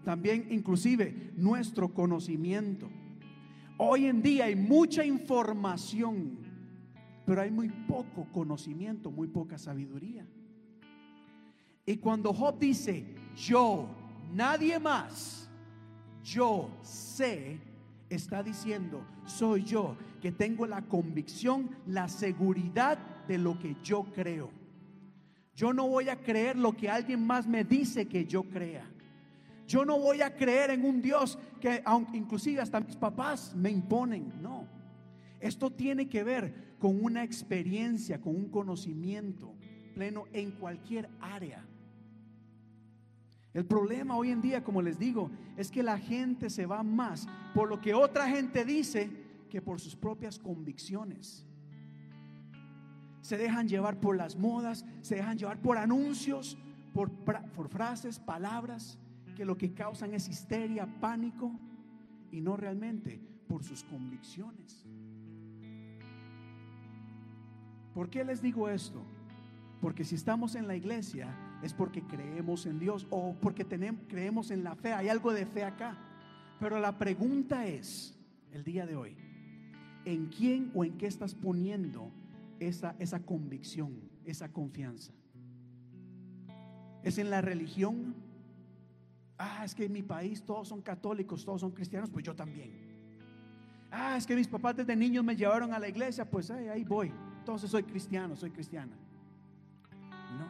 también inclusive nuestro conocimiento. Hoy en día hay mucha información, pero hay muy poco conocimiento, muy poca sabiduría. Y cuando Job dice, yo, nadie más, yo sé, está diciendo, soy yo que tengo la convicción, la seguridad de lo que yo creo. Yo no voy a creer lo que alguien más me dice que yo crea. Yo no voy a creer en un Dios que aunque inclusive hasta mis papás me imponen. No. Esto tiene que ver con una experiencia, con un conocimiento pleno en cualquier área. El problema hoy en día, como les digo, es que la gente se va más por lo que otra gente dice que por sus propias convicciones se dejan llevar por las modas, se dejan llevar por anuncios, por, por frases, palabras, que lo que causan es histeria, pánico, y no realmente por sus convicciones. ¿Por qué les digo esto? Porque si estamos en la iglesia es porque creemos en Dios o porque creemos en la fe. Hay algo de fe acá. Pero la pregunta es, el día de hoy, ¿en quién o en qué estás poniendo esa, esa convicción, esa confianza? ¿Es en la religión? Ah, es que en mi país todos son católicos, todos son cristianos, pues yo también. Ah, es que mis papás desde niños me llevaron a la iglesia, pues ahí voy. entonces soy cristiano, soy cristiana. No.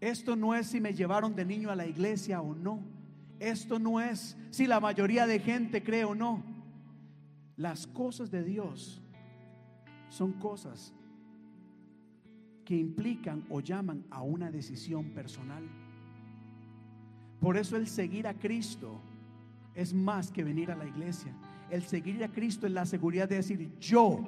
Esto no es si me llevaron de niño a la iglesia o no. Esto no es si la mayoría de gente cree o no. Las cosas de Dios son cosas que implican o llaman a una decisión personal. Por eso el seguir a Cristo es más que venir a la iglesia. El seguir a Cristo es la seguridad de decir, yo,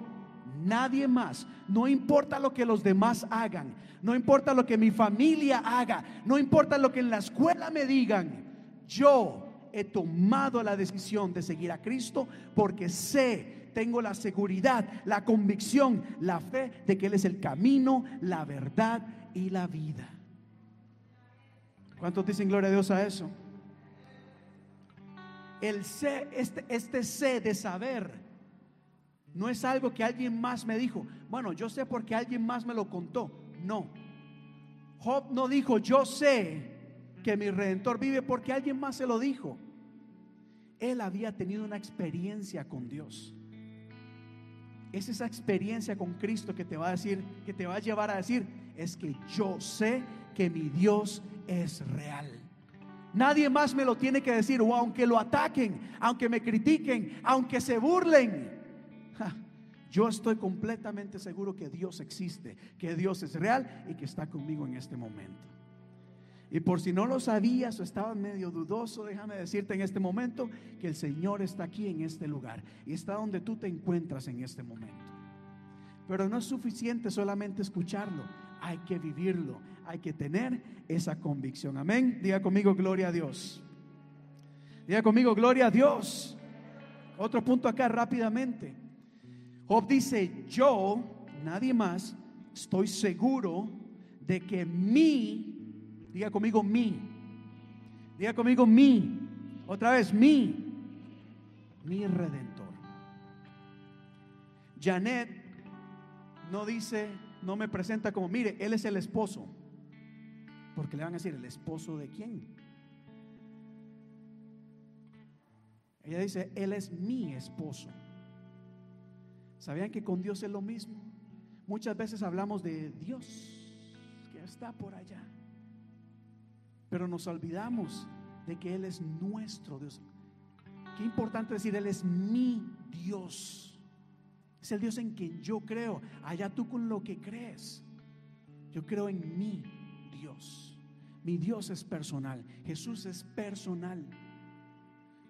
nadie más, no importa lo que los demás hagan, no importa lo que mi familia haga, no importa lo que en la escuela me digan, yo he tomado la decisión de seguir a Cristo porque sé, tengo la seguridad, la convicción, la fe de que Él es el camino, la verdad y la vida. ¿Cuántos dicen gloria a Dios a eso? El sé, este, este sé de saber, no es algo que alguien más me dijo. Bueno, yo sé porque alguien más me lo contó. No. Job no dijo, yo sé que mi redentor vive porque alguien más se lo dijo. Él había tenido una experiencia con Dios. Es esa experiencia con Cristo que te va a decir, que te va a llevar a decir, es que yo sé que mi Dios es real. Nadie más me lo tiene que decir, o aunque lo ataquen, aunque me critiquen, aunque se burlen. yo estoy completamente seguro que Dios existe, que Dios es real y que está conmigo en este momento. Y por si no lo sabías o estabas medio dudoso, déjame decirte en este momento que el Señor está aquí en este lugar y está donde tú te encuentras en este momento. Pero no es suficiente solamente escucharlo, hay que vivirlo, hay que tener esa convicción. Amén. Diga conmigo, gloria a Dios. Diga conmigo, gloria a Dios. Otro punto acá rápidamente. Job dice, yo, nadie más, estoy seguro de que mi Diga conmigo mi. Diga conmigo mi. Otra vez mi. Mi redentor. Janet no dice, no me presenta como, mire, él es el esposo. Porque le van a decir, ¿el esposo de quién? Ella dice, él es mi esposo. ¿Sabían que con Dios es lo mismo? Muchas veces hablamos de Dios que está por allá. Pero nos olvidamos de que Él es nuestro Dios. Qué importante decir, Él es mi Dios. Es el Dios en quien yo creo. Allá tú con lo que crees. Yo creo en mi Dios. Mi Dios es personal. Jesús es personal.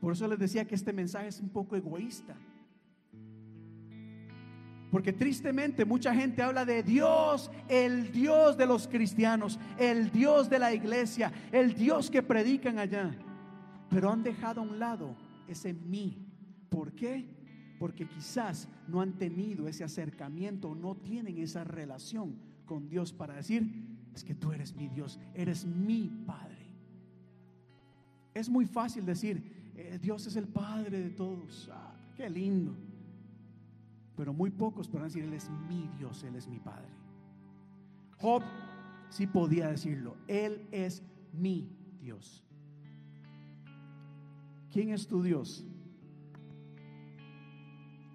Por eso les decía que este mensaje es un poco egoísta. Porque tristemente mucha gente habla de Dios, el Dios de los cristianos, el Dios de la iglesia, el Dios que predican allá. Pero han dejado a un lado ese mí. ¿Por qué? Porque quizás no han tenido ese acercamiento, no tienen esa relación con Dios para decir, es que tú eres mi Dios, eres mi Padre. Es muy fácil decir, eh, Dios es el Padre de todos. Ah, qué lindo. Pero muy pocos podrán decir, Él es mi Dios, Él es mi Padre. Job sí podía decirlo, Él es mi Dios. ¿Quién es tu Dios?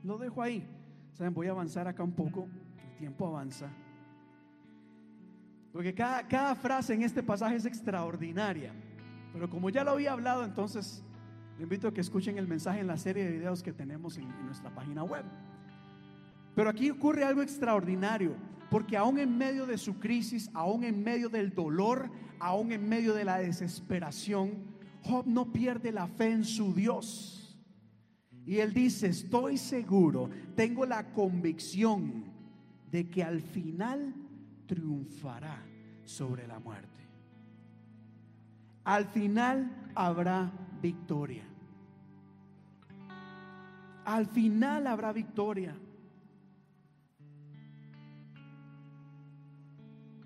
Lo dejo ahí. Saben, voy a avanzar acá un poco. El tiempo avanza. Porque cada, cada frase en este pasaje es extraordinaria. Pero como ya lo había hablado, entonces le invito a que escuchen el mensaje en la serie de videos que tenemos en nuestra página web. Pero aquí ocurre algo extraordinario, porque aún en medio de su crisis, aún en medio del dolor, aún en medio de la desesperación, Job no pierde la fe en su Dios. Y él dice, estoy seguro, tengo la convicción de que al final triunfará sobre la muerte. Al final habrá victoria. Al final habrá victoria.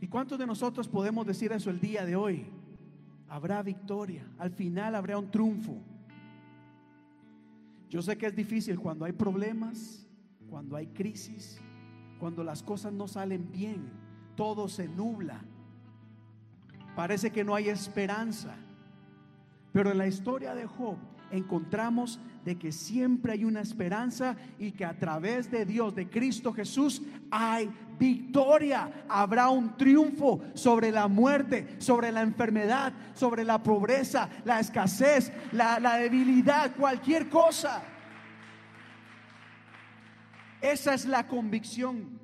¿Y cuántos de nosotros podemos decir eso el día de hoy? Habrá victoria, al final habrá un triunfo. Yo sé que es difícil cuando hay problemas, cuando hay crisis, cuando las cosas no salen bien, todo se nubla, parece que no hay esperanza. Pero en la historia de Job encontramos de que siempre hay una esperanza y que a través de Dios, de Cristo Jesús, hay victoria. Habrá un triunfo sobre la muerte, sobre la enfermedad, sobre la pobreza, la escasez, la, la debilidad, cualquier cosa. Esa es la convicción.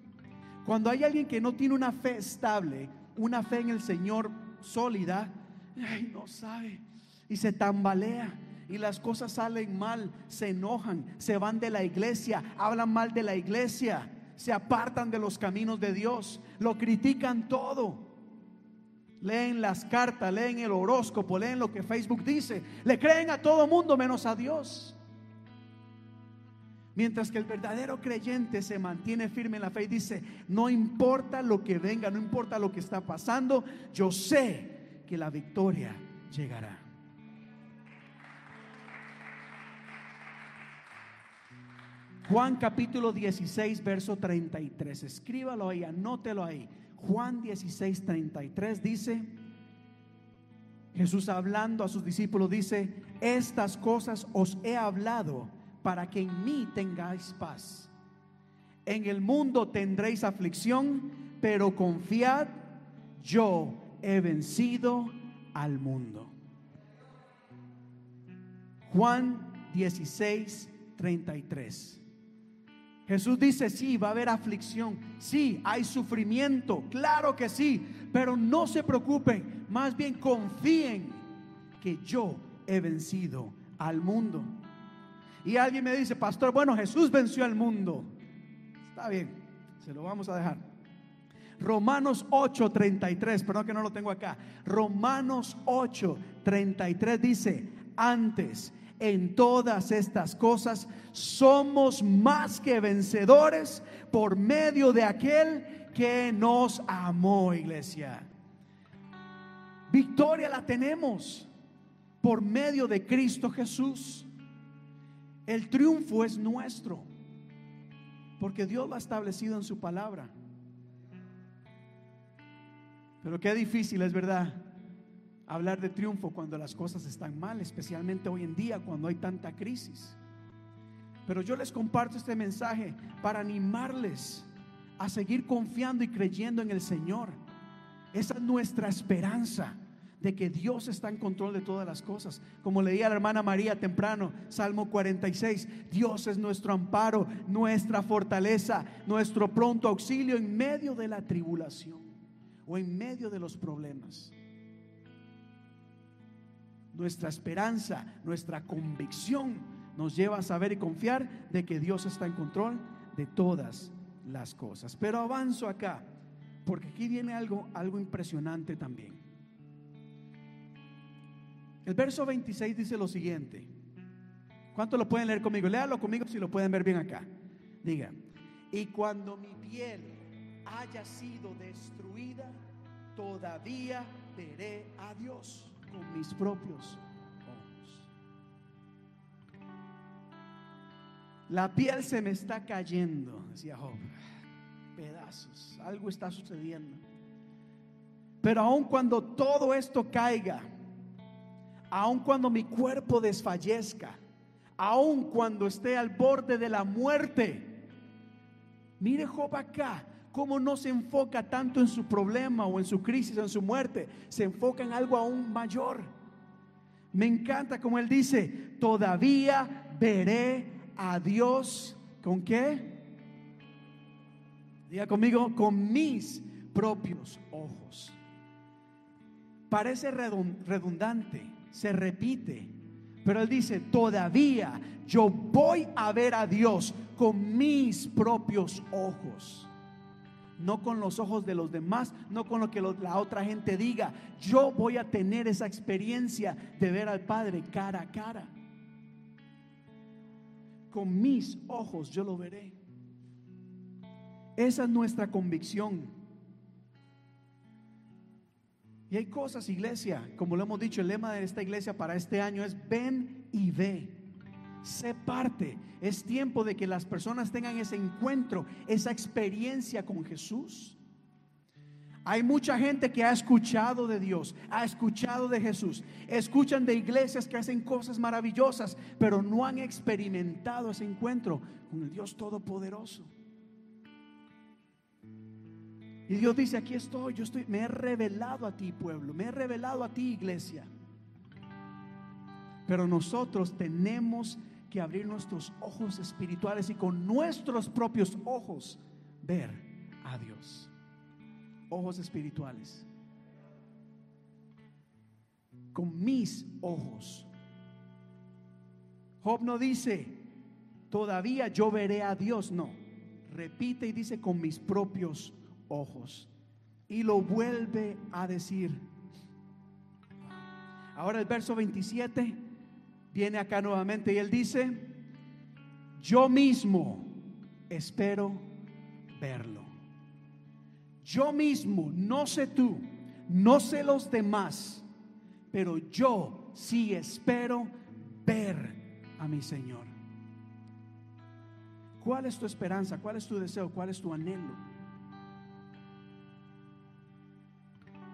Cuando hay alguien que no tiene una fe estable, una fe en el Señor sólida, no sabe y se tambalea y las cosas salen mal, se enojan, se van de la iglesia, hablan mal de la iglesia, se apartan de los caminos de Dios, lo critican todo. Leen las cartas, leen el horóscopo, leen lo que Facebook dice, le creen a todo mundo menos a Dios. Mientras que el verdadero creyente se mantiene firme en la fe y dice, no importa lo que venga, no importa lo que está pasando, yo sé que la victoria llegará. Juan capítulo 16, verso 33. Escríbalo ahí, anótelo ahí. Juan 16, 33 dice, Jesús hablando a sus discípulos dice, estas cosas os he hablado para que en mí tengáis paz. En el mundo tendréis aflicción, pero confiad, yo he vencido al mundo. Juan 16, 33. Jesús dice, sí, va a haber aflicción, sí, hay sufrimiento, claro que sí, pero no se preocupen, más bien confíen que yo he vencido al mundo. Y alguien me dice, pastor, bueno, Jesús venció al mundo. Está bien, se lo vamos a dejar. Romanos 8:33, perdón que no lo tengo acá. Romanos 8:33 dice, antes en todas estas cosas somos más que vencedores por medio de aquel que nos amó, iglesia. Victoria la tenemos por medio de Cristo Jesús. El triunfo es nuestro, porque Dios lo ha establecido en su palabra. Pero qué difícil es verdad hablar de triunfo cuando las cosas están mal, especialmente hoy en día cuando hay tanta crisis. Pero yo les comparto este mensaje para animarles a seguir confiando y creyendo en el Señor. Esa es nuestra esperanza de que Dios está en control de todas las cosas. Como leía la hermana María temprano, Salmo 46, Dios es nuestro amparo, nuestra fortaleza, nuestro pronto auxilio en medio de la tribulación o en medio de los problemas. Nuestra esperanza, nuestra convicción nos lleva a saber y confiar de que Dios está en control de todas las cosas. Pero avanzo acá, porque aquí viene algo, algo impresionante también. El verso 26 dice lo siguiente. ¿Cuánto lo pueden leer conmigo? Léalo conmigo si lo pueden ver bien acá. Diga, y cuando mi piel haya sido destruida, todavía veré a Dios con mis propios ojos. La piel se me está cayendo, decía Job. Pedazos, algo está sucediendo. Pero aun cuando todo esto caiga, aun cuando mi cuerpo desfallezca, aun cuando esté al borde de la muerte. Mire Job acá, cómo no se enfoca tanto en su problema o en su crisis o en su muerte, se enfoca en algo aún mayor. Me encanta como él dice, todavía veré a Dios con qué? Diga conmigo, con mis propios ojos. Parece redundante, se repite. Pero él dice, todavía yo voy a ver a Dios con mis propios ojos. No con los ojos de los demás, no con lo que la otra gente diga. Yo voy a tener esa experiencia de ver al Padre cara a cara. Con mis ojos yo lo veré. Esa es nuestra convicción. Y hay cosas, iglesia, como lo hemos dicho, el lema de esta iglesia para este año es ven y ve. Sé parte. Es tiempo de que las personas tengan ese encuentro, esa experiencia con Jesús. Hay mucha gente que ha escuchado de Dios, ha escuchado de Jesús, escuchan de iglesias que hacen cosas maravillosas, pero no han experimentado ese encuentro con el Dios Todopoderoso. Y Dios dice, aquí estoy, yo estoy, me he revelado a ti, pueblo, me he revelado a ti, iglesia. Pero nosotros tenemos que abrir nuestros ojos espirituales y con nuestros propios ojos ver a Dios. Ojos espirituales. Con mis ojos. Job no dice, todavía yo veré a Dios. No, repite y dice con mis propios ojos. Y lo vuelve a decir. Ahora el verso 27 viene acá nuevamente y él dice, yo mismo espero verlo. Yo mismo, no sé tú, no sé los demás, pero yo sí espero ver a mi Señor. ¿Cuál es tu esperanza? ¿Cuál es tu deseo? ¿Cuál es tu anhelo?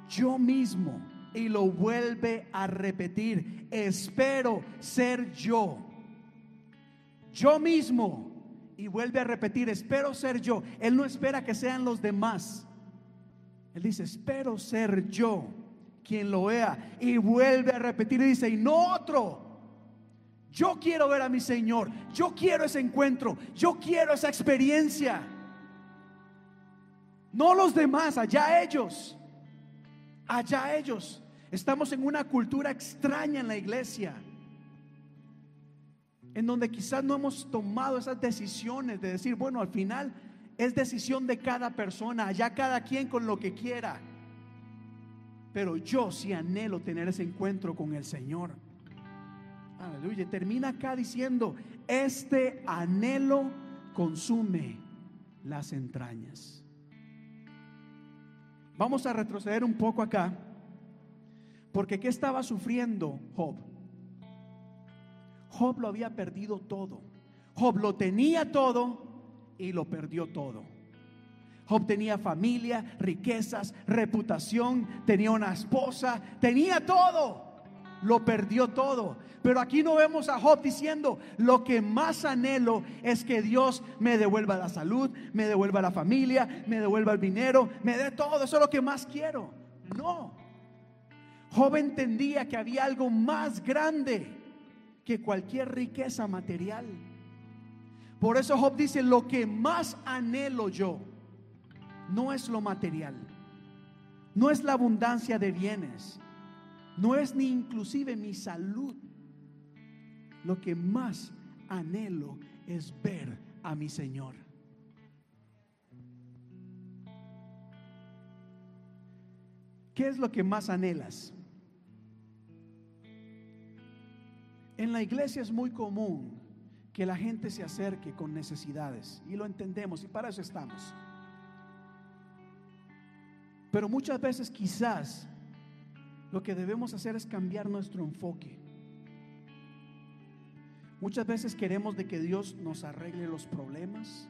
yo mismo y lo vuelve a repetir. Espero ser yo. Yo mismo. Y vuelve a repetir, espero ser yo. Él no espera que sean los demás. Él dice, espero ser yo quien lo vea. Y vuelve a repetir y dice, y no otro. Yo quiero ver a mi Señor. Yo quiero ese encuentro. Yo quiero esa experiencia. No los demás, allá ellos allá ellos. Estamos en una cultura extraña en la iglesia, en donde quizás no hemos tomado esas decisiones de decir, bueno, al final es decisión de cada persona, allá cada quien con lo que quiera. Pero yo sí anhelo tener ese encuentro con el Señor. Aleluya. Termina acá diciendo, este anhelo consume las entrañas. Vamos a retroceder un poco acá, porque ¿qué estaba sufriendo Job? Job lo había perdido todo. Job lo tenía todo y lo perdió todo. Job tenía familia, riquezas, reputación, tenía una esposa, tenía todo lo perdió todo. Pero aquí no vemos a Job diciendo, lo que más anhelo es que Dios me devuelva la salud, me devuelva la familia, me devuelva el dinero, me dé todo, eso es lo que más quiero. No. Job entendía que había algo más grande que cualquier riqueza material. Por eso Job dice, lo que más anhelo yo no es lo material, no es la abundancia de bienes no es ni inclusive mi salud. Lo que más anhelo es ver a mi Señor. ¿Qué es lo que más anhelas? En la iglesia es muy común que la gente se acerque con necesidades y lo entendemos y para eso estamos. Pero muchas veces quizás lo que debemos hacer es cambiar nuestro enfoque. Muchas veces queremos de que Dios nos arregle los problemas,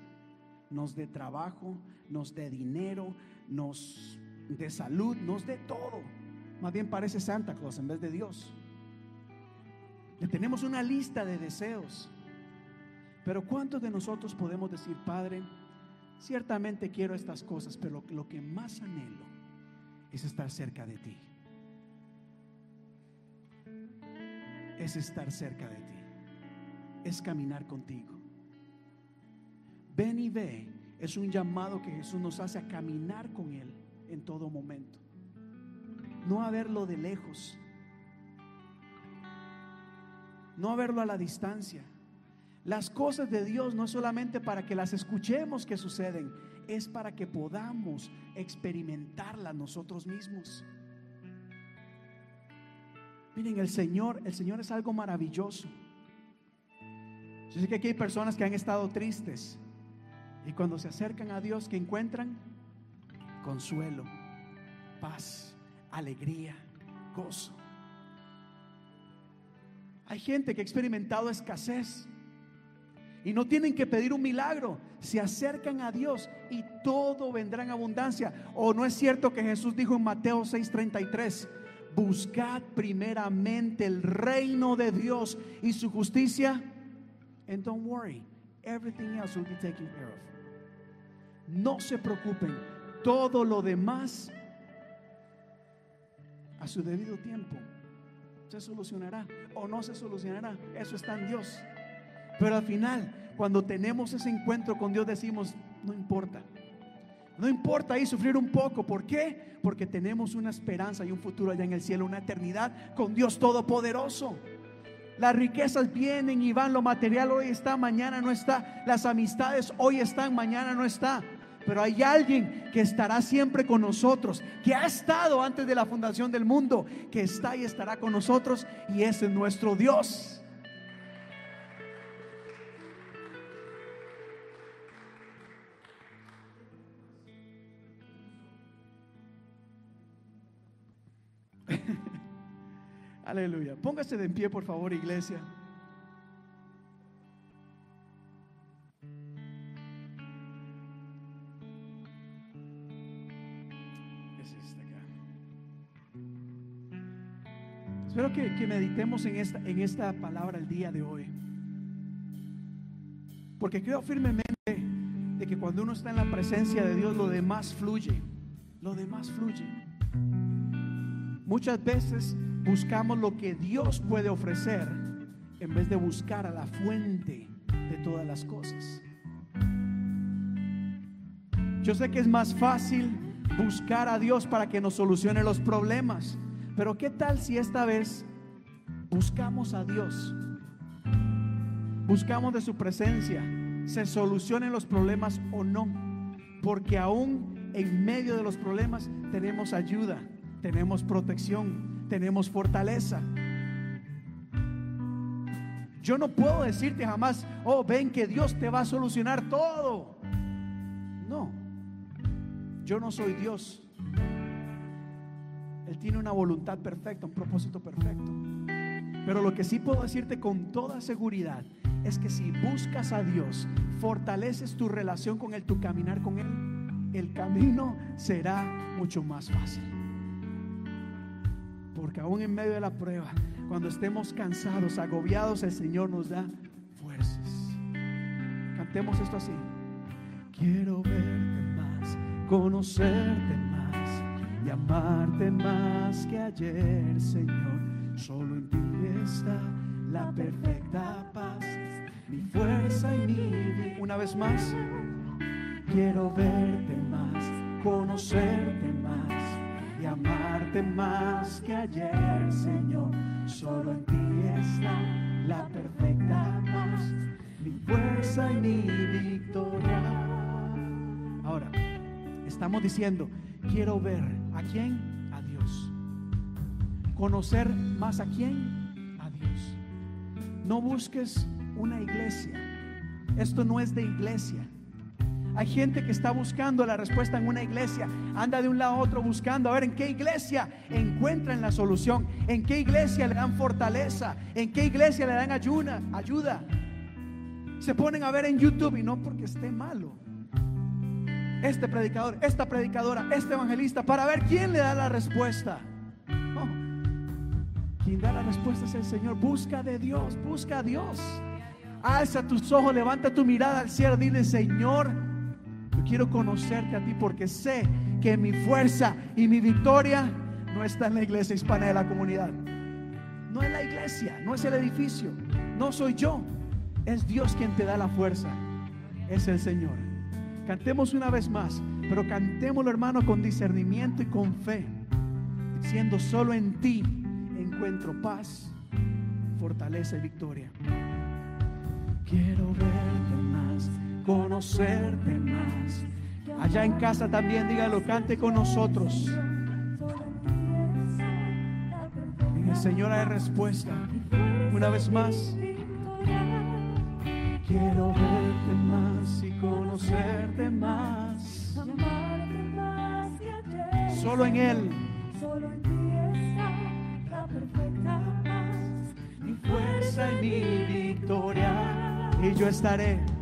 nos dé trabajo, nos dé dinero, nos dé salud, nos dé todo. Más bien parece Santa Claus en vez de Dios. Le tenemos una lista de deseos. Pero ¿cuántos de nosotros podemos decir, Padre, ciertamente quiero estas cosas, pero lo que más anhelo es estar cerca de ti? Es estar cerca de ti, es caminar contigo. Ven y ve es un llamado que Jesús nos hace a caminar con Él en todo momento, no a verlo de lejos, no a verlo a la distancia. Las cosas de Dios no es solamente para que las escuchemos que suceden, es para que podamos experimentarlas nosotros mismos. Miren, el Señor, el Señor es algo maravilloso. Yo sé que aquí hay personas que han estado tristes y cuando se acercan a Dios, que encuentran? Consuelo, paz, alegría, gozo. Hay gente que ha experimentado escasez Y no tienen que pedir un milagro, se acercan a Dios y todo vendrá en abundancia. ¿O no es cierto que Jesús dijo en Mateo 6:33, buscad primeramente el reino de Dios y su justicia? And don't worry, everything else will be taken care of. No se preocupen, todo lo demás a su debido tiempo se solucionará o no se solucionará. Eso está en Dios. Pero al final, cuando tenemos ese encuentro con Dios, decimos, no importa. No importa ahí sufrir un poco. ¿Por qué? Porque tenemos una esperanza y un futuro allá en el cielo, una eternidad con Dios Todopoderoso. Las riquezas vienen y van, lo material hoy está, mañana no está. Las amistades hoy están, mañana no está. Pero hay alguien que estará siempre con nosotros, que ha estado antes de la fundación del mundo, que está y estará con nosotros y ese es nuestro Dios. Aleluya. Póngase de en pie, por favor, iglesia. Espero que, meditemos en esta, en esta palabra el día de hoy. Porque creo firmemente de que cuando uno está en la presencia de Dios, lo demás fluye. Lo demás fluye. Muchas veces buscamos lo que Dios puede ofrecer en vez de buscar a la fuente de todas las cosas. Yo sé que es más fácil buscar a Dios para que nos solucione los problemas. Pero ¿qué tal si esta vez buscamos a Dios? Buscamos de su presencia, se solucionen los problemas o no. Porque aún en medio de los problemas tenemos ayuda, tenemos protección, tenemos fortaleza. Yo no puedo decirte jamás, oh, ven que Dios te va a solucionar todo. No, yo no soy Dios. Él tiene una voluntad perfecta, un propósito perfecto. Pero lo que sí puedo decirte con toda seguridad es que si buscas a Dios, fortaleces tu relación con Él, tu caminar con Él, el camino será mucho más fácil. Porque aún en medio de la prueba, cuando estemos cansados, agobiados, el Señor nos da fuerzas. Cantemos esto así. Quiero verte más, conocerte más y amarte más que ayer, Señor. Solo en ti está la perfecta paz, mi fuerza y mi Una vez más, quiero verte más, conocerte más más que ayer, Señor. Solo en ti está la perfecta paz, mi fuerza y mi victoria. Ahora, estamos diciendo, quiero ver a quién, a Dios. Conocer más a quién, a Dios. No busques una iglesia. Esto no es de iglesia. Hay gente que está buscando la respuesta en una iglesia, anda de un lado a otro buscando a ver en qué iglesia encuentran la solución, en qué iglesia le dan fortaleza, en qué iglesia le dan ayuda, ayuda. Se ponen a ver en YouTube y no porque esté malo, este predicador, esta predicadora, este evangelista, para ver quién le da la respuesta. quien da la respuesta es el Señor. Busca de Dios, busca a Dios. Alza tus ojos, levanta tu mirada al cielo, dile, Señor, quiero conocerte a ti porque sé que mi fuerza y mi victoria no está en la iglesia hispana de la comunidad. No es la iglesia, no es el edificio, no soy yo. Es Dios quien te da la fuerza. Es el Señor. Cantemos una vez más, pero cantémoslo hermano con discernimiento y con fe, diciendo solo en ti encuentro paz, fortaleza y victoria. Quiero verte conocerte más. Allá en casa también dígalo, cante con nosotros. En el Señor hay respuesta. Una vez más. Quiero verte más y conocerte más. Solo en Él. Solo en ti está la perfecta paz. Mi fuerza y mi victoria. y yo estaré.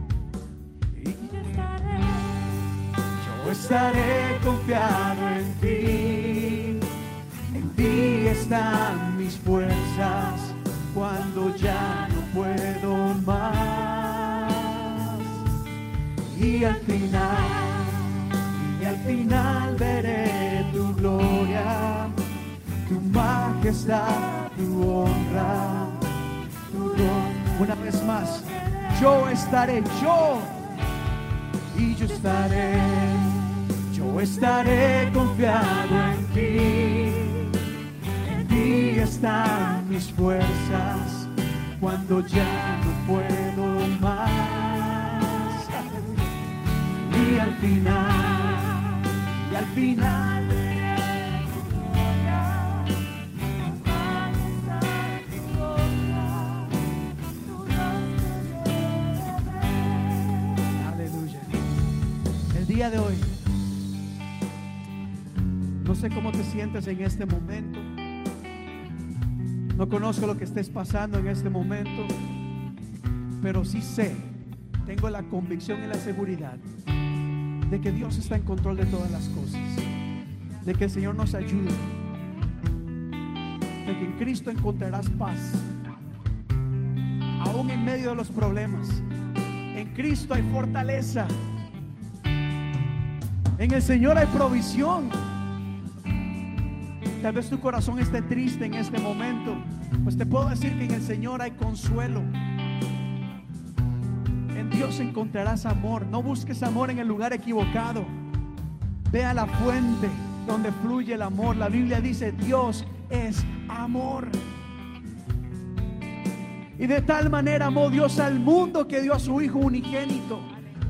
Yo estaré confiado en ti. En ti están mis fuerzas cuando ya no puedo más. Y al final, y al final veré tu gloria, tu majestad, tu honra, tu don. Una vez más, yo estaré, yo, y yo estaré, yo estaré confiado en ti. En ti están mis fuerzas cuando ya no puedo más. Y al final, y al final veré tu gloria, sé cómo te sientes en este momento. No conozco lo que estés pasando en este momento, pero sí sé, tengo la convicción y la seguridad de que Dios está en control de todas las cosas, de que el Señor nos ayude, de que en Cristo encontrarás paz, aún en medio de los problemas. En Cristo hay fortaleza, en el Señor hay provisión. Tal vez tu corazón esté triste en este momento, pues te puedo decir que en el Señor hay consuelo. En Dios encontrarás amor. No busques amor en el lugar equivocado. Ve a la fuente donde fluye el amor. La Biblia dice, Dios es amor. Y de tal manera amó Dios al mundo que dio a su Hijo unigénito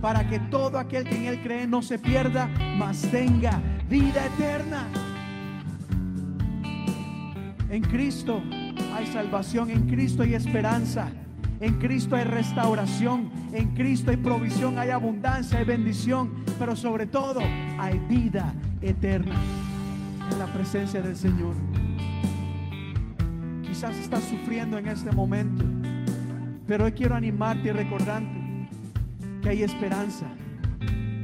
para que todo aquel que en Él cree no se pierda, mas tenga vida eterna. En Cristo hay salvación, en Cristo hay esperanza, en Cristo hay restauración, en Cristo hay provisión, hay abundancia, hay bendición, pero sobre todo hay vida eterna en la presencia del Señor. Quizás estás sufriendo en este momento, pero hoy quiero animarte y recordarte que hay esperanza,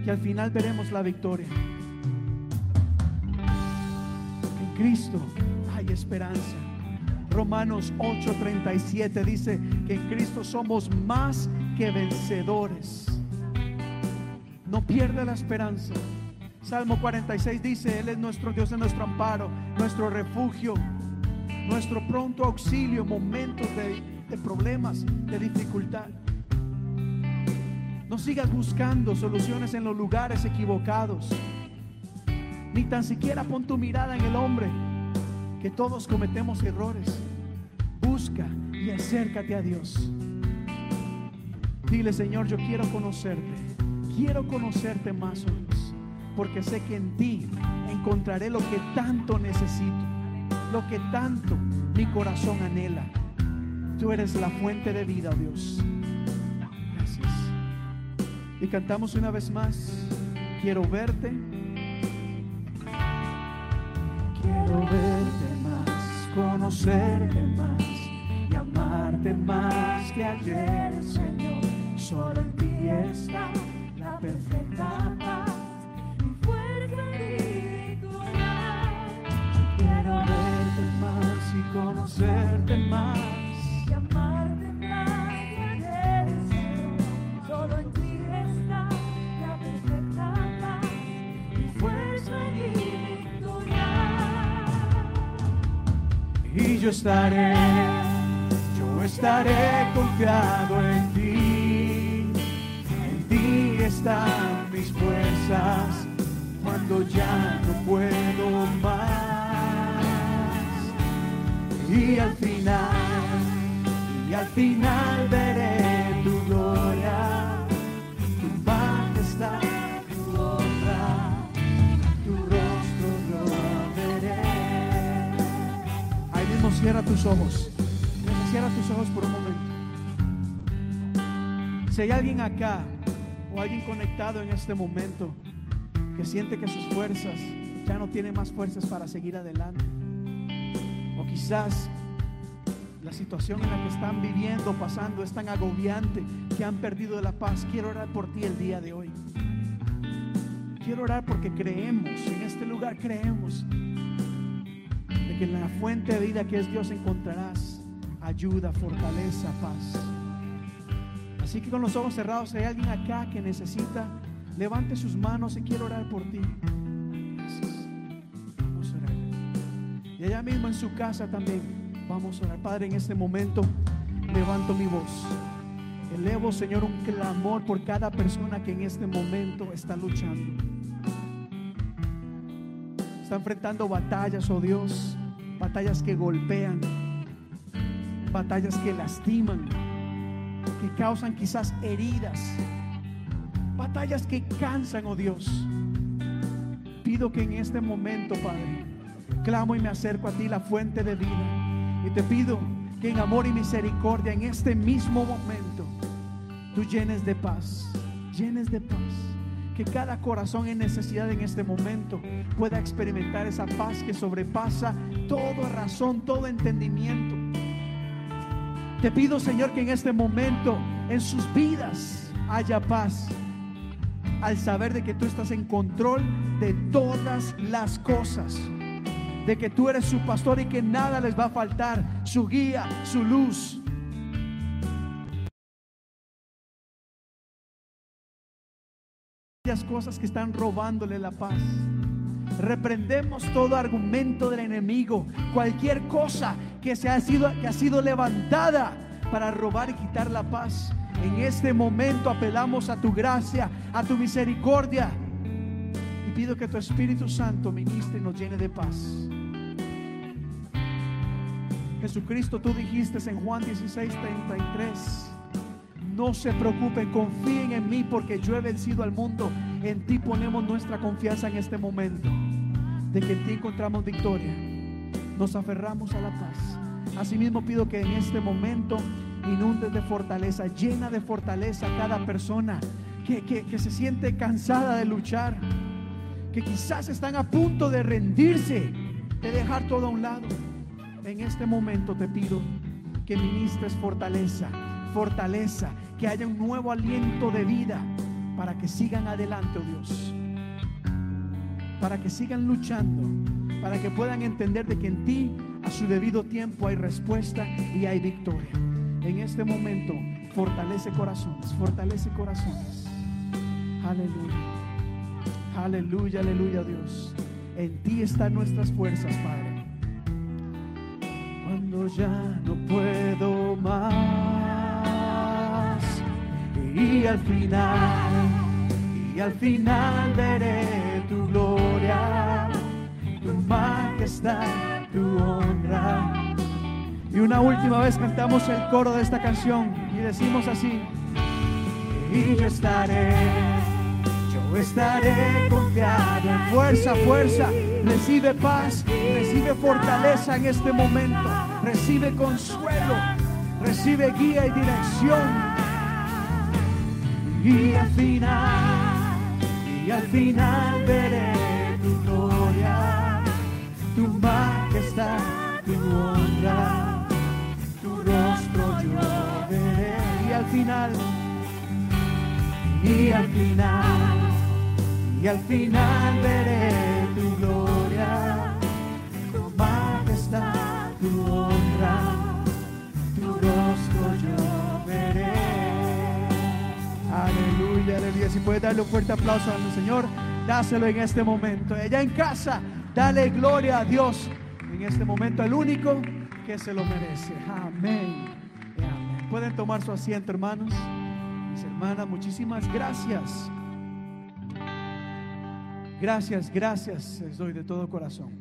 que al final veremos la victoria. En Cristo esperanza. Romanos 8:37 dice que en Cristo somos más que vencedores. No pierda la esperanza. Salmo 46 dice, Él es nuestro Dios, es nuestro amparo, nuestro refugio, nuestro pronto auxilio en momentos de, de problemas, de dificultad. No sigas buscando soluciones en los lugares equivocados. Ni tan siquiera pon tu mirada en el hombre, que todos cometemos errores. Busca y acércate a Dios. Dile, Señor, yo quiero conocerte. Quiero conocerte más, oh Dios, porque sé que en ti encontraré lo que tanto necesito, lo que tanto mi corazón anhela. Tú eres la fuente de vida, oh Dios. Gracias. Y cantamos una vez más. Quiero verte. Quiero verte conocerte más y amarte más que ayer, Señor. Solo en ti está la perfecta paz. Mi fuerza y victoria. Quiero verte más y conocerte más. Yo estaré, yo estaré confiado en ti. En ti están mis fuerzas cuando ya no puedo más. Y al final, y al final veré Cierra tus ojos. Cierra tus ojos por un momento. Si hay alguien acá o alguien conectado en este momento que siente que sus fuerzas ya no tiene más fuerzas para seguir adelante, o quizás la situación en la que están viviendo, pasando, es tan agobiante que han perdido la paz. Quiero orar por ti el día de hoy. Quiero orar porque creemos, en este lugar creemos, que en la fuente de vida que es Dios encontrarás ayuda, fortaleza, paz. Así que con los ojos cerrados, hay alguien acá que necesita, levante sus manos y quiero orar por ti. Vamos a orar. Y allá mismo en su casa también, vamos a orar. Padre, en este momento levanto mi voz. Elevo, Señor, un clamor por cada persona que en este momento está luchando. Está enfrentando batallas, oh Dios, batallas que golpean, batallas que lastiman que causan quizás heridas, batallas que cansan, oh Dios. Pido que en este momento, Padre, clamo y me acerco a ti, la fuente de vida. Y te pido que en amor y misericordia, en este mismo momento, tú llenes de paz, llenes de paz. Que cada corazón en necesidad en este momento pueda experimentar esa paz que sobrepasa toda razón, todo entendimiento te pido, Señor, que en este momento en sus vidas haya paz. Al saber de que tú estás en control de todas las cosas. De que tú eres su pastor y que nada les va a faltar. Su guía, su luz. Cosas que están robándole la paz. Reprendemos todo argumento del enemigo, cualquier cosa que, se ha sido, que ha sido levantada para robar y quitar la paz. En este momento apelamos a tu gracia, a tu misericordia. Y pido que tu Espíritu Santo ministre y nos llene de paz. Jesucristo, tú dijiste en Juan 16, 33. No se preocupen, confíen en mí porque yo he vencido al mundo. En ti ponemos nuestra confianza en este momento. De que en ti encontramos victoria. Nos aferramos a la paz. Asimismo pido que en este momento inundes de fortaleza, llena de fortaleza a cada persona que, que se siente cansada de luchar. Que quizás están a punto de rendirse, de dejar todo a un lado. En este momento te pido que ministres fortaleza fortaleza, que haya un nuevo aliento de vida para que sigan adelante, oh Dios. Para que sigan luchando, para que puedan entender de que en ti a su debido tiempo hay respuesta y hay victoria. En este momento, fortalece corazones, fortalece corazones. Aleluya. Aleluya, aleluya, Dios. En ti están nuestras fuerzas, Padre. Cuando ya no puedo más y al final, y al final veré tu gloria, tu majestad, tu honra. Y una última vez cantamos el coro de esta canción y decimos así, y yo estaré, yo estaré confiado, fuerza, fuerza, recibe paz, recibe fortaleza en este momento, recibe consuelo, recibe guía y dirección y al final, y al final veré tu gloria, tu majestad, tu honra, tu rostro yo veré. Y al final, y al final, y al final veré tu gloria, tu majestad, tu honra, Si puedes darle un fuerte aplauso al Señor, dáselo en este momento. Allá en casa, dale gloria a Dios en este momento, el único que se lo merece. Amén. amén. Pueden tomar su asiento, hermanos. Mis hermanas, muchísimas gracias. Gracias, gracias, les doy de todo corazón.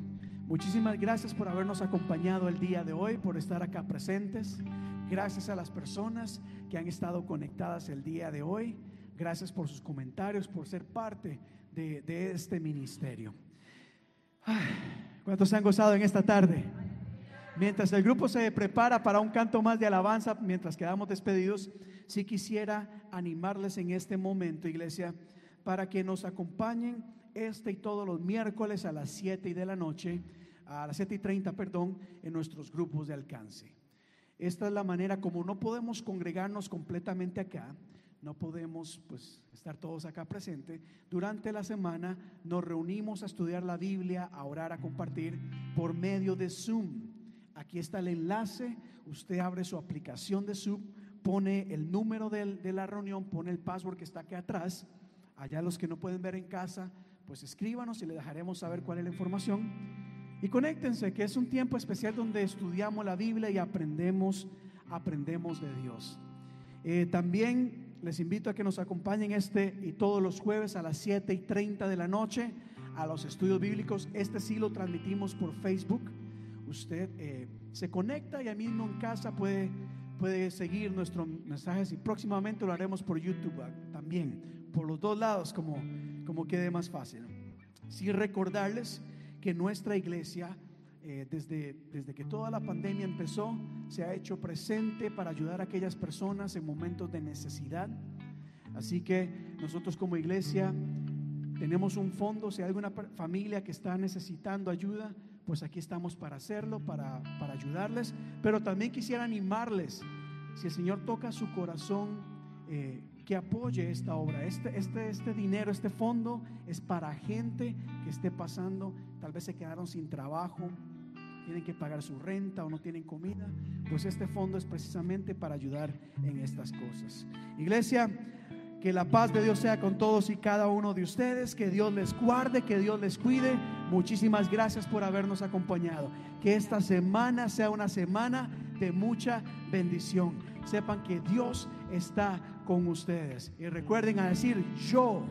Muchísimas gracias por habernos acompañado el día de hoy, por estar acá presentes. Gracias a las personas que han estado conectadas el día de hoy. Gracias por sus comentarios, por ser parte de, este ministerio. ¿Cuántos han gozado en esta tarde? Mientras el grupo se prepara para un canto más de alabanza, mientras quedamos despedidos, si quisiera animarles en este momento, iglesia, para que nos acompañen este y todos los miércoles a las 7 y de la noche, a las 7 y 30, perdón, en nuestros grupos de alcance. esta es la manera como no podemos congregarnos completamente acá, no podemos pues estar todos acá presentes. Durante la semana nos reunimos a estudiar la Biblia, a orar, a compartir por medio de Zoom. Aquí está el enlace, usted abre su aplicación de Zoom, pone el número de la reunión, pone el password que está aquí atrás. Allá los que no pueden ver en casa, pues escríbanos y le dejaremos saber cuál es la información. Y conéctense, que es un tiempo especial donde estudiamos la Biblia y aprendemos, aprendemos de Dios. Eh, también les invito a que nos acompañen este y todos los jueves a las 7 y 30 de la noche a los estudios bíblicos. Este sí lo transmitimos por Facebook. Usted eh, se conecta y a mismo en casa puede, puede seguir nuestros mensajes y próximamente lo haremos por YouTube ah, también, por los dos lados, como, como quede más fácil. Sí recordarles que nuestra iglesia eh, desde, desde que toda la pandemia empezó, se ha hecho presente para ayudar a aquellas personas en momentos de necesidad. Así que nosotros como iglesia tenemos un fondo, si hay alguna familia que está necesitando ayuda, pues aquí estamos para hacerlo, para, para ayudarles. Pero también quisiera animarles, si el Señor toca su corazón, eh, que apoye esta obra. Este, este, este dinero, este fondo es para gente que esté pasando, tal vez se quedaron sin trabajo, tienen que pagar su renta o no tienen comida, pues este fondo es precisamente para ayudar en estas cosas. Iglesia, que la paz de Dios sea con todos y cada uno de ustedes, que Dios les guarde, que Dios les cuide. Muchísimas gracias por habernos acompañado. Que esta semana sea una semana de mucha bendición. Sepan que Dios está con ustedes. Y recuerden a decir, yo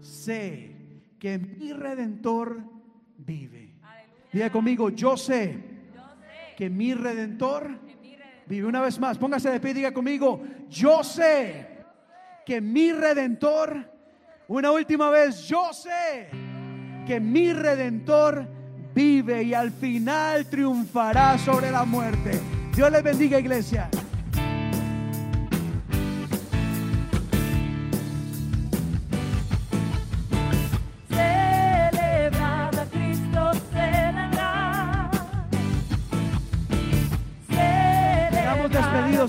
sé que mi redentor vive. Diga conmigo, yo sé que mi redentor vive. Una vez más, póngase de pie diga conmigo, yo sé que mi redentor, una última vez, yo sé que mi redentor vive y al final triunfará sobre la muerte. Dios les bendiga, iglesia.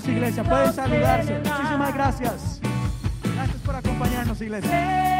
Iglesia. Pueden saludarse. Muchísimas gracias. Gracias por acompañarnos, iglesia.